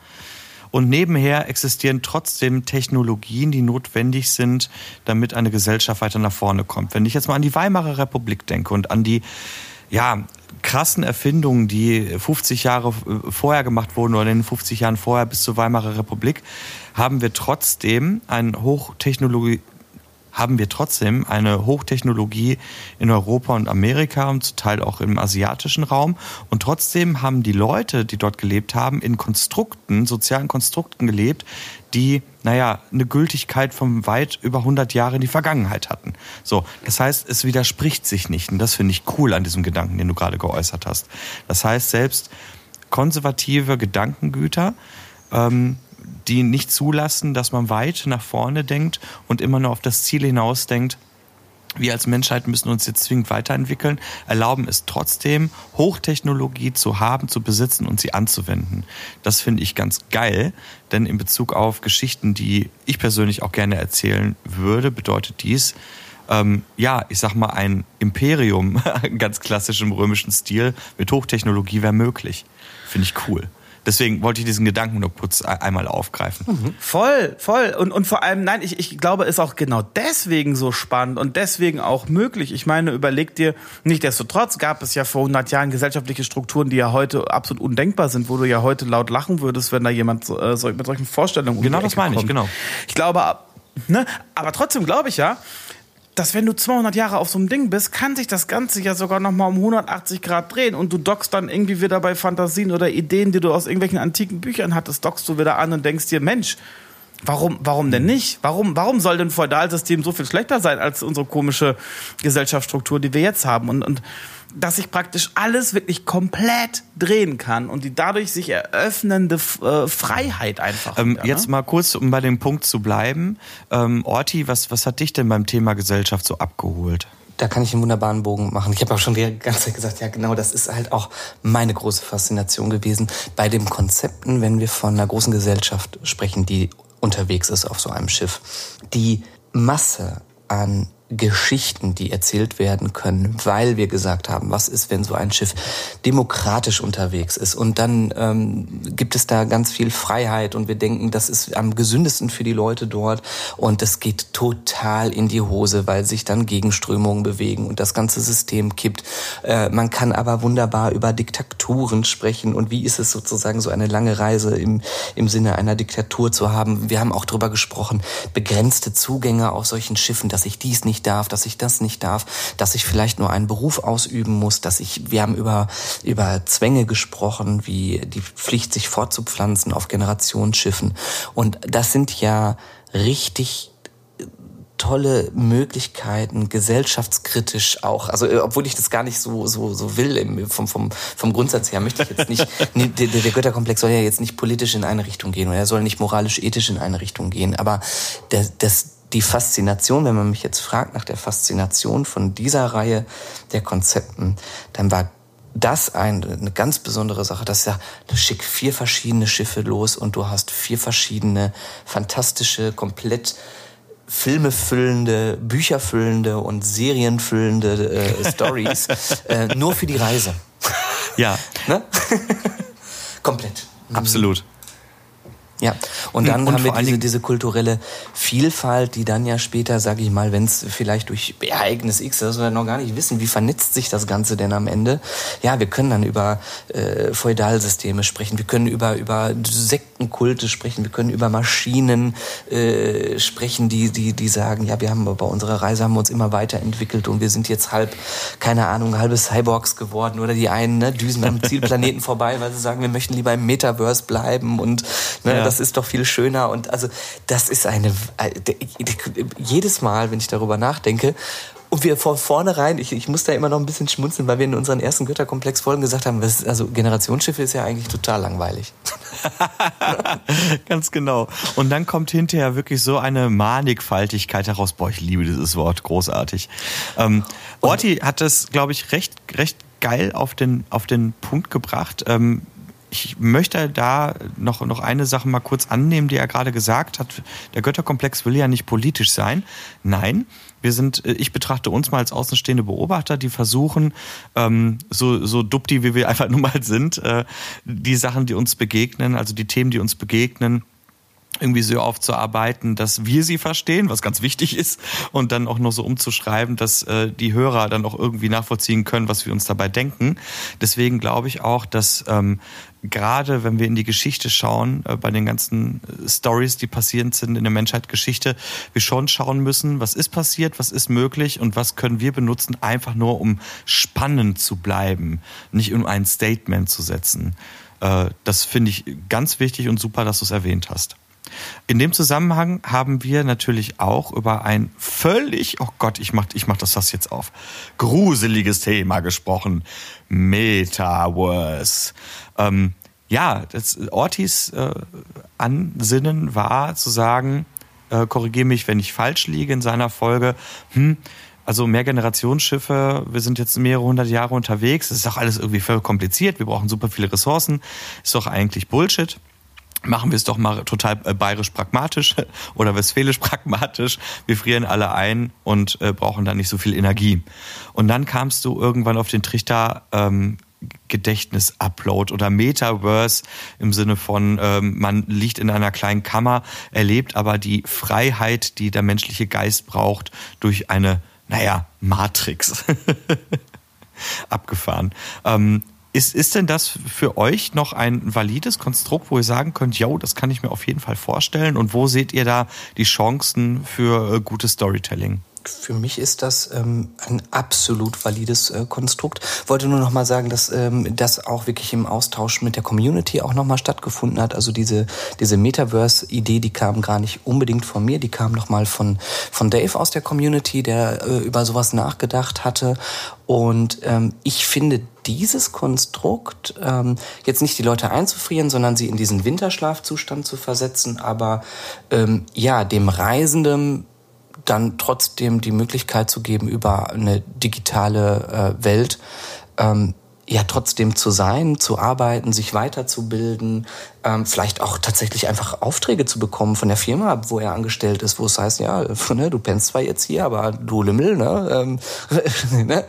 Und nebenher existieren trotzdem Technologien, die notwendig sind, damit eine Gesellschaft weiter nach vorne kommt. Wenn ich jetzt mal an die Weimarer Republik denke und an die ja, krassen Erfindungen, die 50 Jahre vorher gemacht wurden oder in den 50 Jahren vorher bis zur Weimarer Republik, haben wir trotzdem ein Hochtechnologie haben wir trotzdem eine Hochtechnologie in Europa und Amerika und zum Teil auch im asiatischen Raum. Und trotzdem haben die Leute, die dort gelebt haben, in Konstrukten, sozialen Konstrukten gelebt, die, naja, eine Gültigkeit von weit über 100 Jahre in die Vergangenheit hatten. So, das heißt, es widerspricht sich nicht. Und das finde ich cool an diesem Gedanken, den du gerade geäußert hast. Das heißt, selbst konservative Gedankengüter, ähm, die nicht zulassen, dass man weit nach vorne denkt und immer nur auf das Ziel hinaus denkt, wir als Menschheit müssen uns jetzt zwingend weiterentwickeln, erlauben es trotzdem, Hochtechnologie zu haben, zu besitzen und sie anzuwenden. Das finde ich ganz geil, denn in Bezug auf Geschichten, die ich persönlich auch gerne erzählen würde, bedeutet dies, ähm, ja, ich sag mal, ein Imperium, [LAUGHS] ganz klassisch im römischen Stil, mit Hochtechnologie wäre möglich. Finde ich cool. Deswegen wollte ich diesen Gedanken nur kurz einmal aufgreifen. Mhm. Voll, voll. Und, und vor allem, nein, ich, ich glaube, ist auch genau deswegen so spannend und deswegen auch möglich. Ich meine, überleg dir, nichtsdestotrotz gab es ja vor 100 Jahren gesellschaftliche Strukturen, die ja heute absolut undenkbar sind, wo du ja heute laut lachen würdest, wenn da jemand äh, mit solchen Vorstellungen Genau das meine ich, genau. Ich glaube, ne, aber trotzdem glaube ich ja, dass wenn du 200 Jahre auf so einem Ding bist, kann sich das Ganze ja sogar nochmal um 180 Grad drehen und du dockst dann irgendwie wieder bei Fantasien oder Ideen, die du aus irgendwelchen antiken Büchern hattest, dockst du wieder an und denkst dir, Mensch, Warum, warum denn nicht? Warum, warum soll denn Feudalsystem so viel schlechter sein als unsere komische Gesellschaftsstruktur, die wir jetzt haben? Und, und dass sich praktisch alles wirklich komplett drehen kann und die dadurch sich eröffnende äh, Freiheit einfach. Ähm, wieder, jetzt ne? mal kurz, um bei dem Punkt zu bleiben. Ähm, Orti, was, was hat dich denn beim Thema Gesellschaft so abgeholt? Da kann ich einen wunderbaren Bogen machen. Ich habe auch schon die ganze Zeit gesagt, ja genau, das ist halt auch meine große Faszination gewesen bei den Konzepten, wenn wir von einer großen Gesellschaft sprechen, die unterwegs ist auf so einem Schiff. Die Masse an Geschichten, die erzählt werden können, weil wir gesagt haben, was ist, wenn so ein Schiff demokratisch unterwegs ist und dann ähm, gibt es da ganz viel Freiheit und wir denken, das ist am gesündesten für die Leute dort und es geht total in die Hose, weil sich dann Gegenströmungen bewegen und das ganze System kippt. Äh, man kann aber wunderbar über Diktaturen sprechen und wie ist es sozusagen so eine lange Reise im, im Sinne einer Diktatur zu haben. Wir haben auch darüber gesprochen, begrenzte Zugänge auf solchen Schiffen, dass ich dies nicht nicht darf, dass ich das nicht darf, dass ich vielleicht nur einen Beruf ausüben muss, dass ich, wir haben über, über Zwänge gesprochen, wie die Pflicht, sich fortzupflanzen auf Generationsschiffen. Und das sind ja richtig tolle Möglichkeiten, gesellschaftskritisch auch. Also äh, obwohl ich das gar nicht so so so will im, vom vom vom Grundsatz her möchte ich jetzt nicht [LAUGHS] der, der Götterkomplex soll ja jetzt nicht politisch in eine Richtung gehen oder er soll nicht moralisch ethisch in eine Richtung gehen. Aber das, das die Faszination, wenn man mich jetzt fragt nach der Faszination von dieser Reihe der Konzepten, dann war das eine ganz besondere Sache. Das ist ja, du schick vier verschiedene Schiffe los und du hast vier verschiedene fantastische, komplett Filme füllende, Bücher füllende und Serien füllende äh, Stories [LAUGHS] äh, nur für die Reise. Ja. ne? [LAUGHS] Komplett. Absolut. Ja, und dann und haben wir diese, diese kulturelle Vielfalt, die dann ja später, sage ich mal, wenn es vielleicht durch Ereignis X, das wir noch gar nicht wissen, wie vernetzt sich das Ganze denn am Ende? Ja, wir können dann über äh, Feudalsysteme sprechen, wir können über, über Sektenkulte sprechen, wir können über Maschinen äh, sprechen, die, die, die sagen, ja, wir haben bei unserer Reise haben wir uns immer weiterentwickelt und wir sind jetzt halb, keine Ahnung, halbe Cyborgs geworden oder die einen ne, düsen am Zielplaneten [LAUGHS] vorbei, weil sie sagen, wir möchten lieber im Metaverse bleiben und ne, ja das ist doch viel schöner. Und also das ist eine, jedes Mal, wenn ich darüber nachdenke, und wir von vornherein, ich, ich muss da immer noch ein bisschen schmunzeln, weil wir in unseren ersten Götterkomplex-Folgen gesagt haben, was, also Generationsschiffe ist ja eigentlich total langweilig. [LAUGHS] Ganz genau. Und dann kommt hinterher wirklich so eine Mannigfaltigkeit heraus. Boah, ich liebe dieses Wort, großartig. Ähm, Orti hat das, glaube ich, recht, recht geil auf den, auf den Punkt gebracht. Ähm, ich möchte da noch, noch eine Sache mal kurz annehmen, die er gerade gesagt hat. Der Götterkomplex will ja nicht politisch sein. Nein, wir sind, äh, ich betrachte uns mal als außenstehende Beobachter, die versuchen, ähm, so, so dupti wie wir [LAUGHS] einfach nun mal sind, äh, die Sachen, die uns begegnen, also die Themen, die uns begegnen, irgendwie so aufzuarbeiten, dass wir sie verstehen, was ganz wichtig ist, und dann auch noch so umzuschreiben, dass äh, die Hörer dann auch irgendwie nachvollziehen können, was wir uns dabei denken. Deswegen glaube ich auch, dass ähm, gerade wenn wir in die Geschichte schauen, äh, bei den ganzen äh, Stories, die passierend sind in der Menschheitsgeschichte, wir schon schauen müssen, was ist passiert, was ist möglich und was können wir benutzen, einfach nur um spannend zu bleiben, nicht um ein Statement zu setzen. Äh, das finde ich ganz wichtig und super, dass du es erwähnt hast. In dem Zusammenhang haben wir natürlich auch über ein völlig, oh Gott, ich mach, ich mach das das jetzt auf, gruseliges Thema gesprochen. Metaverse. Ähm, ja, das Ortis äh, Ansinnen war zu sagen, äh, korrigiere mich, wenn ich falsch liege in seiner Folge, hm, also Mehrgenerationsschiffe, wir sind jetzt mehrere hundert Jahre unterwegs, es ist doch alles irgendwie voll kompliziert, wir brauchen super viele Ressourcen, ist doch eigentlich Bullshit machen wir es doch mal total äh, bayerisch pragmatisch [LAUGHS] oder westfälisch pragmatisch. Wir frieren alle ein und äh, brauchen dann nicht so viel Energie. Und dann kamst du irgendwann auf den Trichter ähm, Gedächtnis-Upload oder Metaverse im Sinne von, ähm, man liegt in einer kleinen Kammer, erlebt aber die Freiheit, die der menschliche Geist braucht, durch eine, naja, Matrix. [LAUGHS] Abgefahren. Ähm, ist, ist denn das für euch noch ein valides Konstrukt, wo ihr sagen könnt, yo, das kann ich mir auf jeden Fall vorstellen? Und wo seht ihr da die Chancen für äh, gutes Storytelling? Für mich ist das ähm, ein absolut valides äh, Konstrukt. Wollte nur noch mal sagen, dass ähm, das auch wirklich im Austausch mit der Community auch noch mal stattgefunden hat. Also diese diese Metaverse-Idee, die kam gar nicht unbedingt von mir, die kam noch mal von von Dave aus der Community, der äh, über sowas nachgedacht hatte. Und ähm, ich finde dieses Konstrukt, ähm, jetzt nicht die Leute einzufrieren, sondern sie in diesen Winterschlafzustand zu versetzen, aber ähm, ja, dem Reisenden dann trotzdem die Möglichkeit zu geben, über eine digitale äh, Welt ähm, ja trotzdem zu sein, zu arbeiten, sich weiterzubilden, ähm, vielleicht auch tatsächlich einfach Aufträge zu bekommen von der Firma, wo er angestellt ist, wo es heißt, ja, [LAUGHS] ne, du pennst zwar jetzt hier, aber du Lümmel, ne, ähm, [LAUGHS] ne?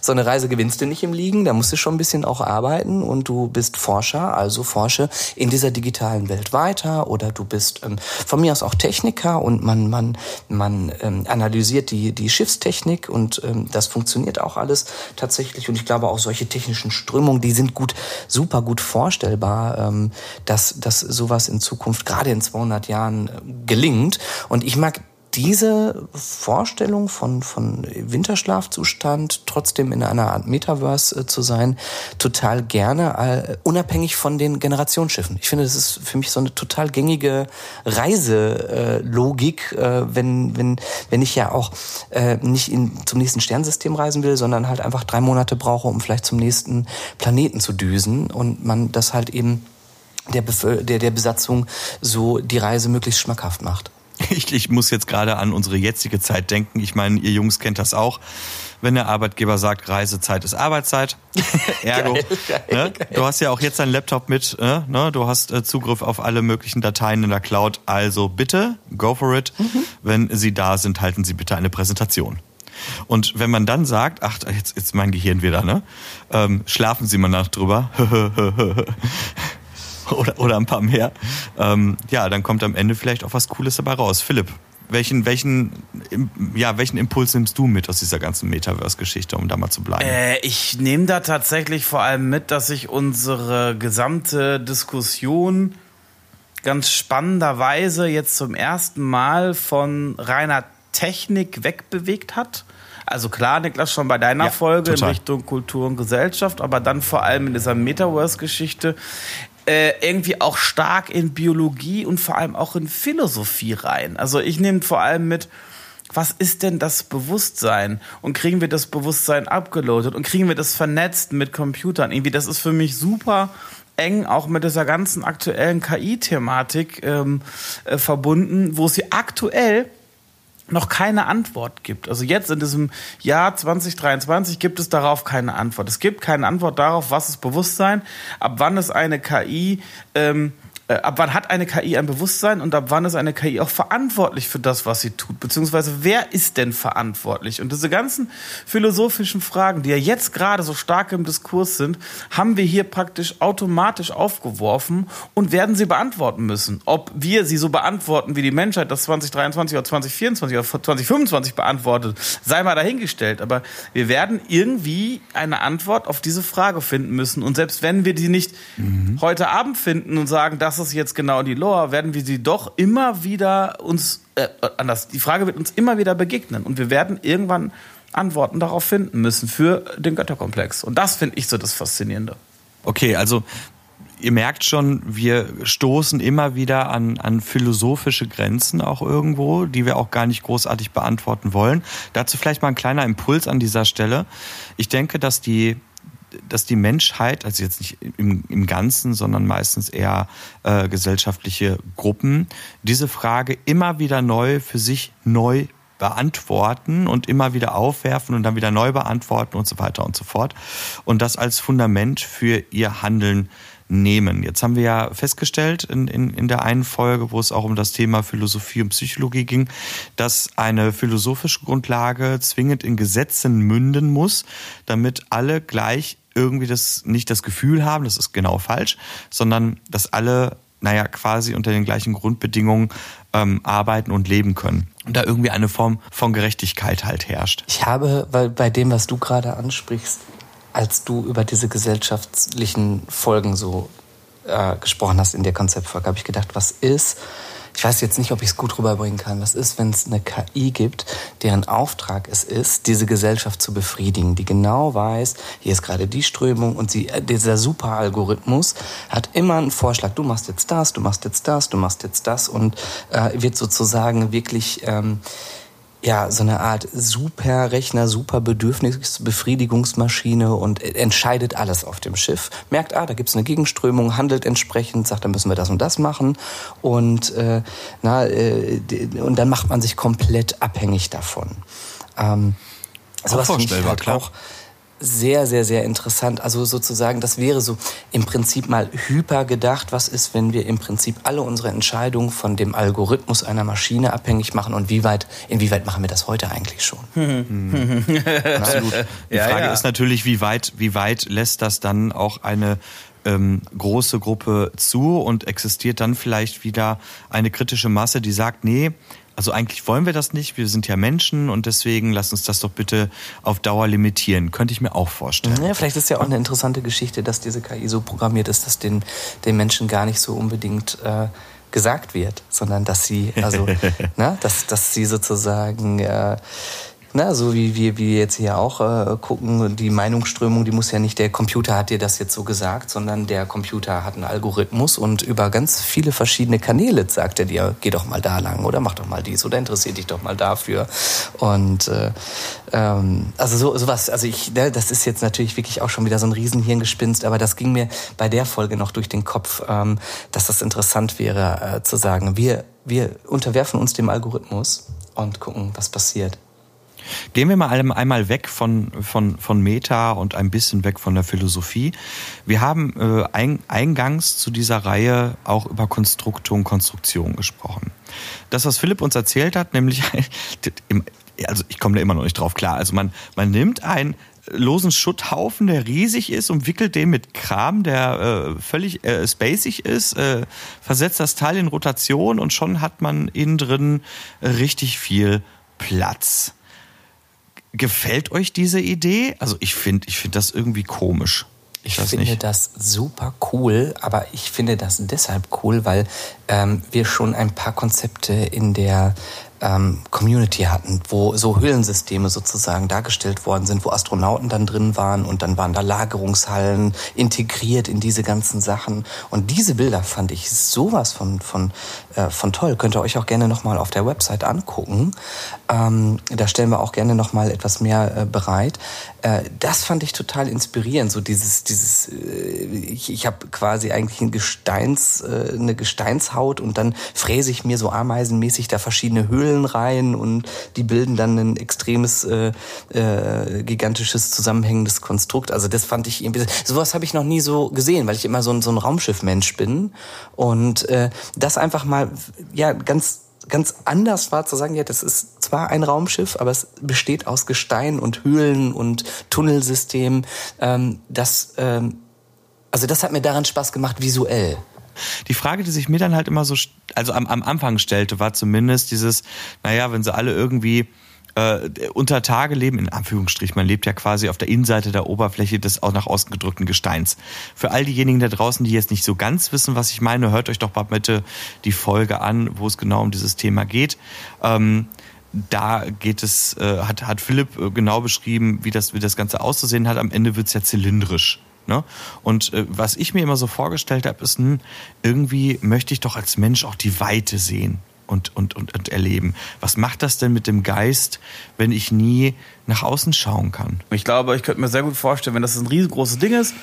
so eine Reise gewinnst du nicht im Liegen, da musst du schon ein bisschen auch arbeiten und du bist Forscher, also forsche in dieser digitalen Welt weiter oder du bist ähm, von mir aus auch Techniker und man man man ähm, analysiert die die Schiffstechnik und ähm, das funktioniert auch alles tatsächlich und ich glaube auch solche technischen Strömungen, die sind gut super gut vorstellbar. Ähm, dass, dass sowas in Zukunft, gerade in 200 Jahren, äh, gelingt. Und ich mag diese Vorstellung von, von Winterschlafzustand trotzdem in einer Art Metaverse äh, zu sein, total gerne, äh, unabhängig von den Generationsschiffen. Ich finde, das ist für mich so eine total gängige Reiselogik, wenn, wenn, wenn ich ja auch nicht in, zum nächsten Sternsystem reisen will, sondern halt einfach drei Monate brauche, um vielleicht zum nächsten Planeten zu düsen und man das halt eben der, der, der Besatzung so die Reise möglichst schmackhaft macht. Ich, ich muss jetzt gerade an unsere jetzige Zeit denken. Ich meine, ihr Jungs kennt das auch. Wenn der Arbeitgeber sagt, Reisezeit ist Arbeitszeit, [LAUGHS] ergo, geil, geil, ne? geil. du hast ja auch jetzt deinen Laptop mit, äh, ne? du hast äh, Zugriff auf alle möglichen Dateien in der Cloud, also bitte, go for it. Mhm. Wenn sie da sind, halten Sie bitte eine Präsentation. Und wenn man dann sagt, ach, jetzt ist mein Gehirn wieder, ne? Ähm, schlafen Sie mal nach drüber. [LAUGHS] [LAUGHS] oder, oder ein paar mehr, ähm, ja, dann kommt am Ende vielleicht auch was Cooles dabei raus. Philipp, welchen, welchen, ja, welchen Impuls nimmst du mit aus dieser ganzen Metaverse-Geschichte, um da mal zu bleiben? Äh, ich nehme da tatsächlich vor allem mit, dass sich unsere gesamte Diskussion ganz spannenderweise jetzt zum ersten Mal von reiner Technik wegbewegt hat. Also klar, Niklas, schon bei deiner ja, Folge total. in Richtung Kultur und Gesellschaft, aber dann vor allem in dieser Metaverse-Geschichte äh, irgendwie auch stark in Biologie und vor allem auch in Philosophie rein. Also ich nehme vor allem mit, was ist denn das Bewusstsein? Und kriegen wir das Bewusstsein abgeloadet? Und kriegen wir das vernetzt mit Computern? Irgendwie, das ist für mich super eng auch mit dieser ganzen aktuellen KI-Thematik ähm, äh, verbunden, wo sie aktuell noch keine Antwort gibt. Also jetzt in diesem Jahr 2023 gibt es darauf keine Antwort. Es gibt keine Antwort darauf, was ist Bewusstsein, ab wann ist eine KI ähm, äh, ab wann hat eine KI ein Bewusstsein und ab wann ist eine KI auch verantwortlich für das, was sie tut? Beziehungsweise wer ist denn verantwortlich? Und diese ganzen philosophischen Fragen, die ja jetzt gerade so stark im Diskurs sind, haben wir hier praktisch automatisch aufgeworfen und werden sie beantworten müssen. Ob wir sie so beantworten, wie die Menschheit das 2023 oder 2024 oder 2025 beantwortet, sei mal dahingestellt. Aber wir werden irgendwie eine Antwort auf diese Frage finden müssen. Und selbst wenn wir die nicht mhm. heute Abend finden und sagen, das das ist jetzt genau die Lore, werden wir sie doch immer wieder uns, äh, anders, die Frage wird uns immer wieder begegnen und wir werden irgendwann Antworten darauf finden müssen für den Götterkomplex. Und das finde ich so das Faszinierende. Okay, also ihr merkt schon, wir stoßen immer wieder an, an philosophische Grenzen auch irgendwo, die wir auch gar nicht großartig beantworten wollen. Dazu vielleicht mal ein kleiner Impuls an dieser Stelle. Ich denke, dass die dass die Menschheit, also jetzt nicht im, im Ganzen, sondern meistens eher äh, gesellschaftliche Gruppen, diese Frage immer wieder neu für sich neu beantworten und immer wieder aufwerfen und dann wieder neu beantworten und so weiter und so fort. Und das als Fundament für ihr Handeln nehmen. Jetzt haben wir ja festgestellt in, in, in der einen Folge, wo es auch um das Thema Philosophie und Psychologie ging, dass eine philosophische Grundlage zwingend in Gesetzen münden muss, damit alle gleich irgendwie das nicht das Gefühl haben, das ist genau falsch, sondern dass alle, naja, quasi unter den gleichen Grundbedingungen ähm, arbeiten und leben können. Und da irgendwie eine Form von Gerechtigkeit halt herrscht. Ich habe, bei dem, was du gerade ansprichst, als du über diese gesellschaftlichen Folgen so äh, gesprochen hast in der Konzeptfolge, habe ich gedacht, was ist, ich weiß jetzt nicht, ob ich es gut rüberbringen kann. Was ist, wenn es eine KI gibt, deren Auftrag es ist, diese Gesellschaft zu befriedigen, die genau weiß, hier ist gerade die Strömung und sie, dieser Super-Algorithmus hat immer einen Vorschlag. Du machst jetzt das, du machst jetzt das, du machst jetzt das und äh, wird sozusagen wirklich ähm, ja, so eine Art Superrechner, super Bedürfnisbefriedigungsmaschine und entscheidet alles auf dem Schiff. Merkt, ah, da gibt's eine Gegenströmung, handelt entsprechend, sagt, dann müssen wir das und das machen. Und, äh, na, äh, und dann macht man sich komplett abhängig davon. Ähm, sowas finde ich halt klar. auch sehr, sehr, sehr interessant. Also sozusagen, das wäre so im Prinzip mal hyper gedacht. Was ist, wenn wir im Prinzip alle unsere Entscheidungen von dem Algorithmus einer Maschine abhängig machen und wie weit, inwieweit machen wir das heute eigentlich schon? [LAUGHS] Hm. Absolut. [LAUGHS] Die Frage ja, ja. ist natürlich, wie weit, wie weit lässt das dann auch eine ähm, große Gruppe zu und existiert dann vielleicht wieder eine kritische Masse, die sagt, nee, also eigentlich wollen wir das nicht, wir sind ja Menschen und deswegen lass uns das doch bitte auf Dauer limitieren. Könnte ich mir auch vorstellen. Ja, vielleicht ist ja auch eine interessante Geschichte, dass diese KI so programmiert ist, dass den, den Menschen gar nicht so unbedingt äh, gesagt wird, sondern dass sie, also, [LAUGHS] ne, dass, dass sie sozusagen äh, na, so wie wir wie jetzt hier auch äh, gucken, die Meinungsströmung, die muss ja nicht der Computer hat dir das jetzt so gesagt, sondern der Computer hat einen Algorithmus und über ganz viele verschiedene Kanäle sagt er dir, geh doch mal da lang oder mach doch mal dies oder interessiert dich doch mal dafür. Und äh, ähm, also so sowas, also ich, ne, das ist jetzt natürlich wirklich auch schon wieder so ein Riesenhirngespinst, aber das ging mir bei der Folge noch durch den Kopf, ähm, dass das interessant wäre äh, zu sagen, wir wir unterwerfen uns dem Algorithmus und gucken, was passiert. Gehen wir mal einmal weg von, von, von Meta und ein bisschen weg von der Philosophie. Wir haben äh, ein, eingangs zu dieser Reihe auch über Konstruktion, Konstruktion gesprochen. Das, was Philipp uns erzählt hat, nämlich, [LAUGHS] also ich komme da immer noch nicht drauf klar, also man, man nimmt einen losen Schutthaufen, der riesig ist und wickelt den mit Kram, der äh, völlig äh, spacig ist, äh, versetzt das Teil in Rotation und schon hat man innen drin richtig viel Platz. Gefällt euch diese Idee? Also ich finde ich finde das irgendwie komisch. Ich, ich finde nicht. das super cool, aber ich finde das deshalb cool, weil ähm, wir schon ein paar Konzepte in der ähm, Community hatten, wo so Höhlensysteme sozusagen dargestellt worden sind, wo Astronauten dann drin waren und dann waren da Lagerungshallen integriert in diese ganzen Sachen. Und diese Bilder fand ich sowas von, von, äh, von toll. Könnt ihr euch auch gerne nochmal auf der Website angucken. Ähm, da stellen wir auch gerne nochmal etwas mehr äh, bereit. Äh, das fand ich total inspirierend. So dieses, dieses, äh, ich, ich habe quasi eigentlich ein Gesteins, äh, eine Gesteinshaut und dann fräse ich mir so ameisenmäßig da verschiedene Höhlen rein und die bilden dann ein extremes, äh, äh, gigantisches, zusammenhängendes Konstrukt. Also das fand ich irgendwie, sowas habe ich noch nie so gesehen, weil ich immer so ein, so ein Raumschiffmensch bin. Und äh, das einfach mal, ja, ganz ganz anders war zu sagen, ja, das ist zwar ein Raumschiff, aber es besteht aus Gestein und Höhlen und Tunnelsystemen. Ähm, das, ähm, also das hat mir daran Spaß gemacht, visuell. Die Frage, die sich mir dann halt immer so, also am, am Anfang stellte, war zumindest dieses, naja, wenn sie alle irgendwie äh, unter Tage leben, in Anführungsstrich, man lebt ja quasi auf der Innenseite der Oberfläche des auch nach außen gedrückten Gesteins. Für all diejenigen da draußen, die jetzt nicht so ganz wissen, was ich meine, hört euch doch mal bitte die Folge an, wo es genau um dieses Thema geht. Ähm, da geht es, äh, hat, hat Philipp äh, genau beschrieben, wie das, wie das Ganze auszusehen hat. Am Ende wird es ja zylindrisch. Ne? Und äh, was ich mir immer so vorgestellt habe, ist, hm, irgendwie möchte ich doch als Mensch auch die Weite sehen und, und, und, und erleben. Was macht das denn mit dem Geist, wenn ich nie nach außen schauen kann? Ich glaube, ich könnte mir sehr gut vorstellen, wenn das ein riesengroßes Ding ist,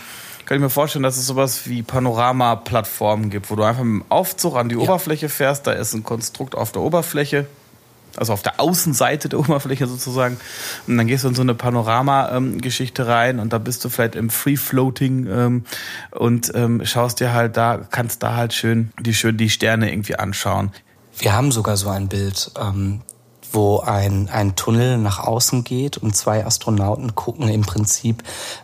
kann ich mir vorstellen, dass es sowas wie Panorama-Plattformen gibt, wo du einfach mit dem Aufzug an die ja. Oberfläche fährst, da ist ein Konstrukt auf der Oberfläche, also auf der Außenseite der [LAUGHS] Oberfläche sozusagen. Und dann gehst du in so eine Panorama-Geschichte rein und da bist du vielleicht im Free-Floating ähm, und ähm, schaust dir halt da, kannst da halt schön die, schön die Sterne irgendwie anschauen. Wir haben sogar so ein Bild, ähm, wo ein, ein Tunnel nach außen geht und zwei Astronauten gucken im Prinzip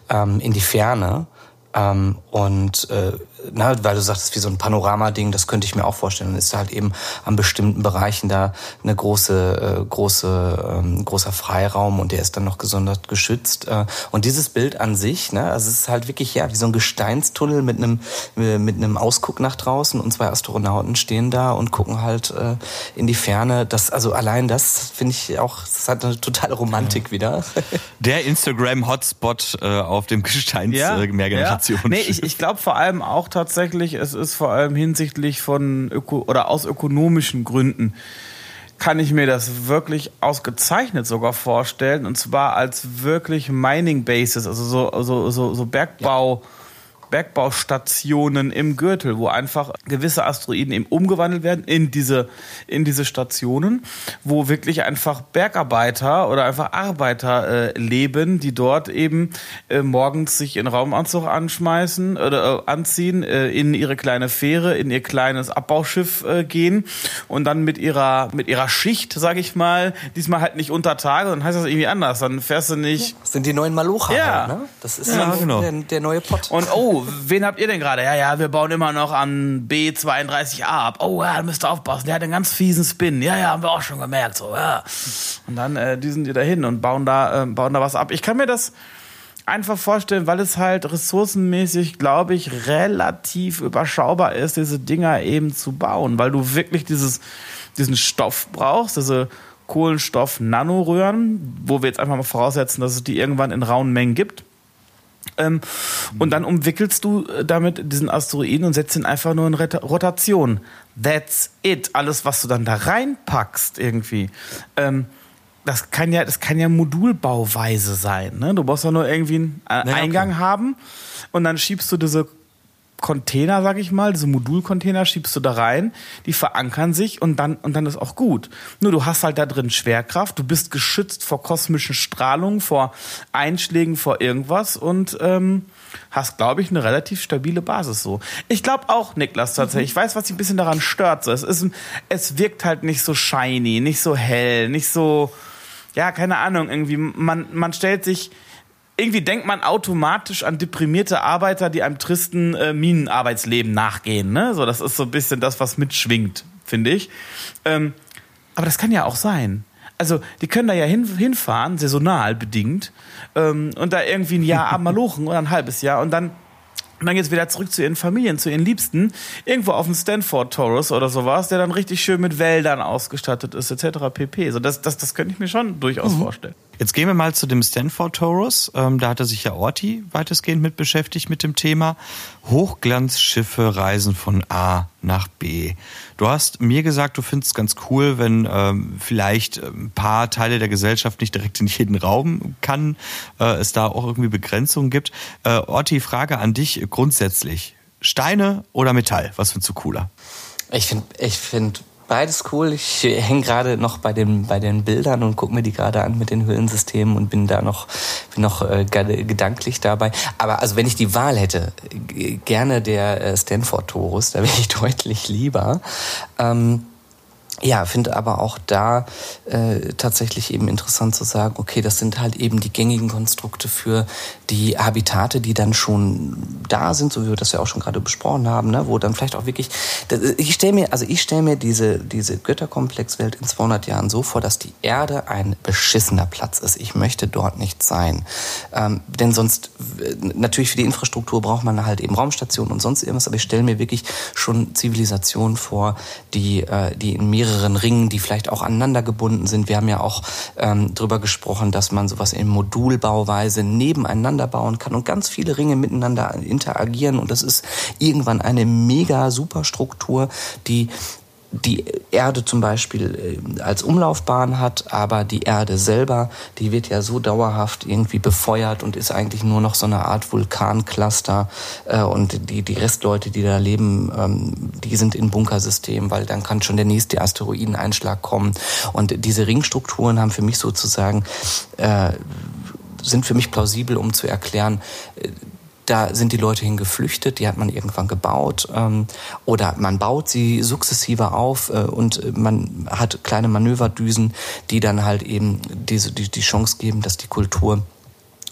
ähm, in die Ferne ähm, und äh, na, weil du sagtest, wie so ein Panoramading, das könnte ich mir auch vorstellen. Dann ist da halt eben an bestimmten Bereichen da eine große, äh, große, ähm, großer Freiraum und der ist dann noch gesondert geschützt. Äh, und dieses Bild an sich, ne, also es ist halt wirklich ja wie so ein Gesteinstunnel mit einem äh, mit einem Ausguck nach draußen und zwei Astronauten stehen da und gucken halt äh, in die Ferne. Das also allein das finde ich auch, das hat eine totale Romantik ja. wieder. [LAUGHS] Der Instagram Hotspot äh, auf dem Gesteins ja, äh, Mehrgeneration. Ja. Nee, ich, ich glaube vor allem auch tatsächlich, es ist vor allem hinsichtlich von Öko oder aus ökonomischen Gründen kann ich mir das wirklich ausgezeichnet sogar vorstellen und zwar als wirklich Mining Bases, also so so so, so Bergbau. Ja Bergbaustationen im Gürtel, wo einfach gewisse Asteroiden eben umgewandelt werden in diese, in diese Stationen, wo wirklich einfach Bergarbeiter oder einfach Arbeiter äh, leben, die dort eben äh, morgens sich in Raumanzug anschmeißen oder äh, anziehen, äh, in ihre kleine Fähre, in ihr kleines Abbauschiff äh, gehen und dann mit ihrer, mit ihrer Schicht, sag ich mal, diesmal halt nicht unter Tage, dann heißt das irgendwie anders. Dann fährst du nicht. Das sind die neuen Malocha, ja. Halt, ne? Das ist ja, genau. der, der neue Pott. Und oh, wen habt ihr denn gerade? Ja, ja, wir bauen immer noch an B32A ab. Oh ja, da müsst ihr aufpassen. Der hat einen ganz fiesen Spin. Ja, ja, haben wir auch schon gemerkt. So, ja. Und dann äh, die da hin und bauen da, äh, bauen da was ab. Ich kann mir das einfach vorstellen, weil es halt ressourcenmäßig, glaube ich, relativ überschaubar ist, diese Dinger eben zu bauen, weil du wirklich dieses, diesen Stoff brauchst, diese Kohlenstoff-Nanoröhren, wo wir jetzt einfach mal voraussetzen, dass es die irgendwann in rauen Mengen gibt. Ähm, und dann umwickelst du äh, damit diesen Asteroiden und setzt ihn einfach nur in Rotation. That's it. Alles, was du dann da reinpackst, irgendwie. Ähm, das kann ja, das kann ja Modulbauweise sein. Ne? Du musst ja nur irgendwie einen äh, Eingang okay. haben und dann schiebst du diese Container, sag ich mal, diese Modulcontainer schiebst du da rein, die verankern sich und dann, und dann ist auch gut. Nur du hast halt da drin Schwerkraft, du bist geschützt vor kosmischen Strahlungen, vor Einschlägen, vor irgendwas und ähm, hast, glaube ich, eine relativ stabile Basis so. Ich glaube auch, Niklas, tatsächlich. Ich weiß, was dich ein bisschen daran stört. So. Es, ist, es wirkt halt nicht so shiny, nicht so hell, nicht so, ja, keine Ahnung, irgendwie, man, man stellt sich irgendwie denkt man automatisch an deprimierte Arbeiter, die einem tristen äh, Minenarbeitsleben nachgehen. Ne? So, das ist so ein bisschen das, was mitschwingt, finde ich. Ähm, aber das kann ja auch sein. Also, die können da ja hin, hinfahren, saisonal bedingt, ähm, und da irgendwie ein Jahr [LAUGHS] malochen oder ein halbes Jahr und dann und dann geht's wieder zurück zu ihren Familien, zu ihren Liebsten, irgendwo auf dem Stanford Taurus oder sowas, der dann richtig schön mit Wäldern ausgestattet ist, etc. pp. So, das, das, das könnte ich mir schon durchaus mhm. vorstellen. Jetzt gehen wir mal zu dem Stanford Taurus. Ähm, da hatte sich ja Orti weitestgehend mit beschäftigt mit dem Thema. Hochglanzschiffe reisen von A nach B. Du hast mir gesagt, du findest es ganz cool, wenn ähm, vielleicht ein paar Teile der Gesellschaft nicht direkt in jeden Raum kann, äh, es da auch irgendwie Begrenzungen gibt. Äh, Orti, Frage an dich grundsätzlich. Steine oder Metall? Was findest du cooler? Ich finde ich find beides cool. Ich hänge gerade noch bei den, bei den Bildern und gucke mir die gerade an mit den Höhlensystemen und bin da noch, bin noch äh, gedanklich dabei. Aber also wenn ich die Wahl hätte, gerne der äh, Stanford Torus, da wäre ich [LAUGHS] deutlich lieber. Ähm, ja, finde aber auch da äh, tatsächlich eben interessant zu sagen, okay, das sind halt eben die gängigen Konstrukte für die Habitate, die dann schon da sind, so wie wir das ja auch schon gerade besprochen haben, ne, wo dann vielleicht auch wirklich, ich stelle mir, also ich stelle mir diese, diese Götterkomplexwelt in 200 Jahren so vor, dass die Erde ein beschissener Platz ist. Ich möchte dort nicht sein. Ähm, denn sonst, natürlich für die Infrastruktur braucht man halt eben Raumstationen und sonst irgendwas, aber ich stelle mir wirklich schon Zivilisationen vor, die, äh, die in mehreren mehreren Ringen, die vielleicht auch aneinander gebunden sind. Wir haben ja auch ähm, darüber gesprochen, dass man sowas in Modulbauweise nebeneinander bauen kann und ganz viele Ringe miteinander interagieren. Und das ist irgendwann eine mega Superstruktur, die die Erde zum Beispiel äh, als Umlaufbahn hat, aber die Erde selber, die wird ja so dauerhaft irgendwie befeuert und ist eigentlich nur noch so eine Art Vulkancluster äh, und die, die Restleute, die da leben, ähm, die sind in Bunkersystem, weil dann kann schon der nächste Asteroideneinschlag kommen. Und diese Ringstrukturen haben für mich sozusagen äh, sind für mich plausibel, um zu erklären, da sind die Leute hingeflüchtet, die hat man irgendwann gebaut ähm, oder man baut sie sukzessive auf äh, und man hat kleine Manöverdüsen, die dann halt eben diese, die, die Chance geben, dass die Kultur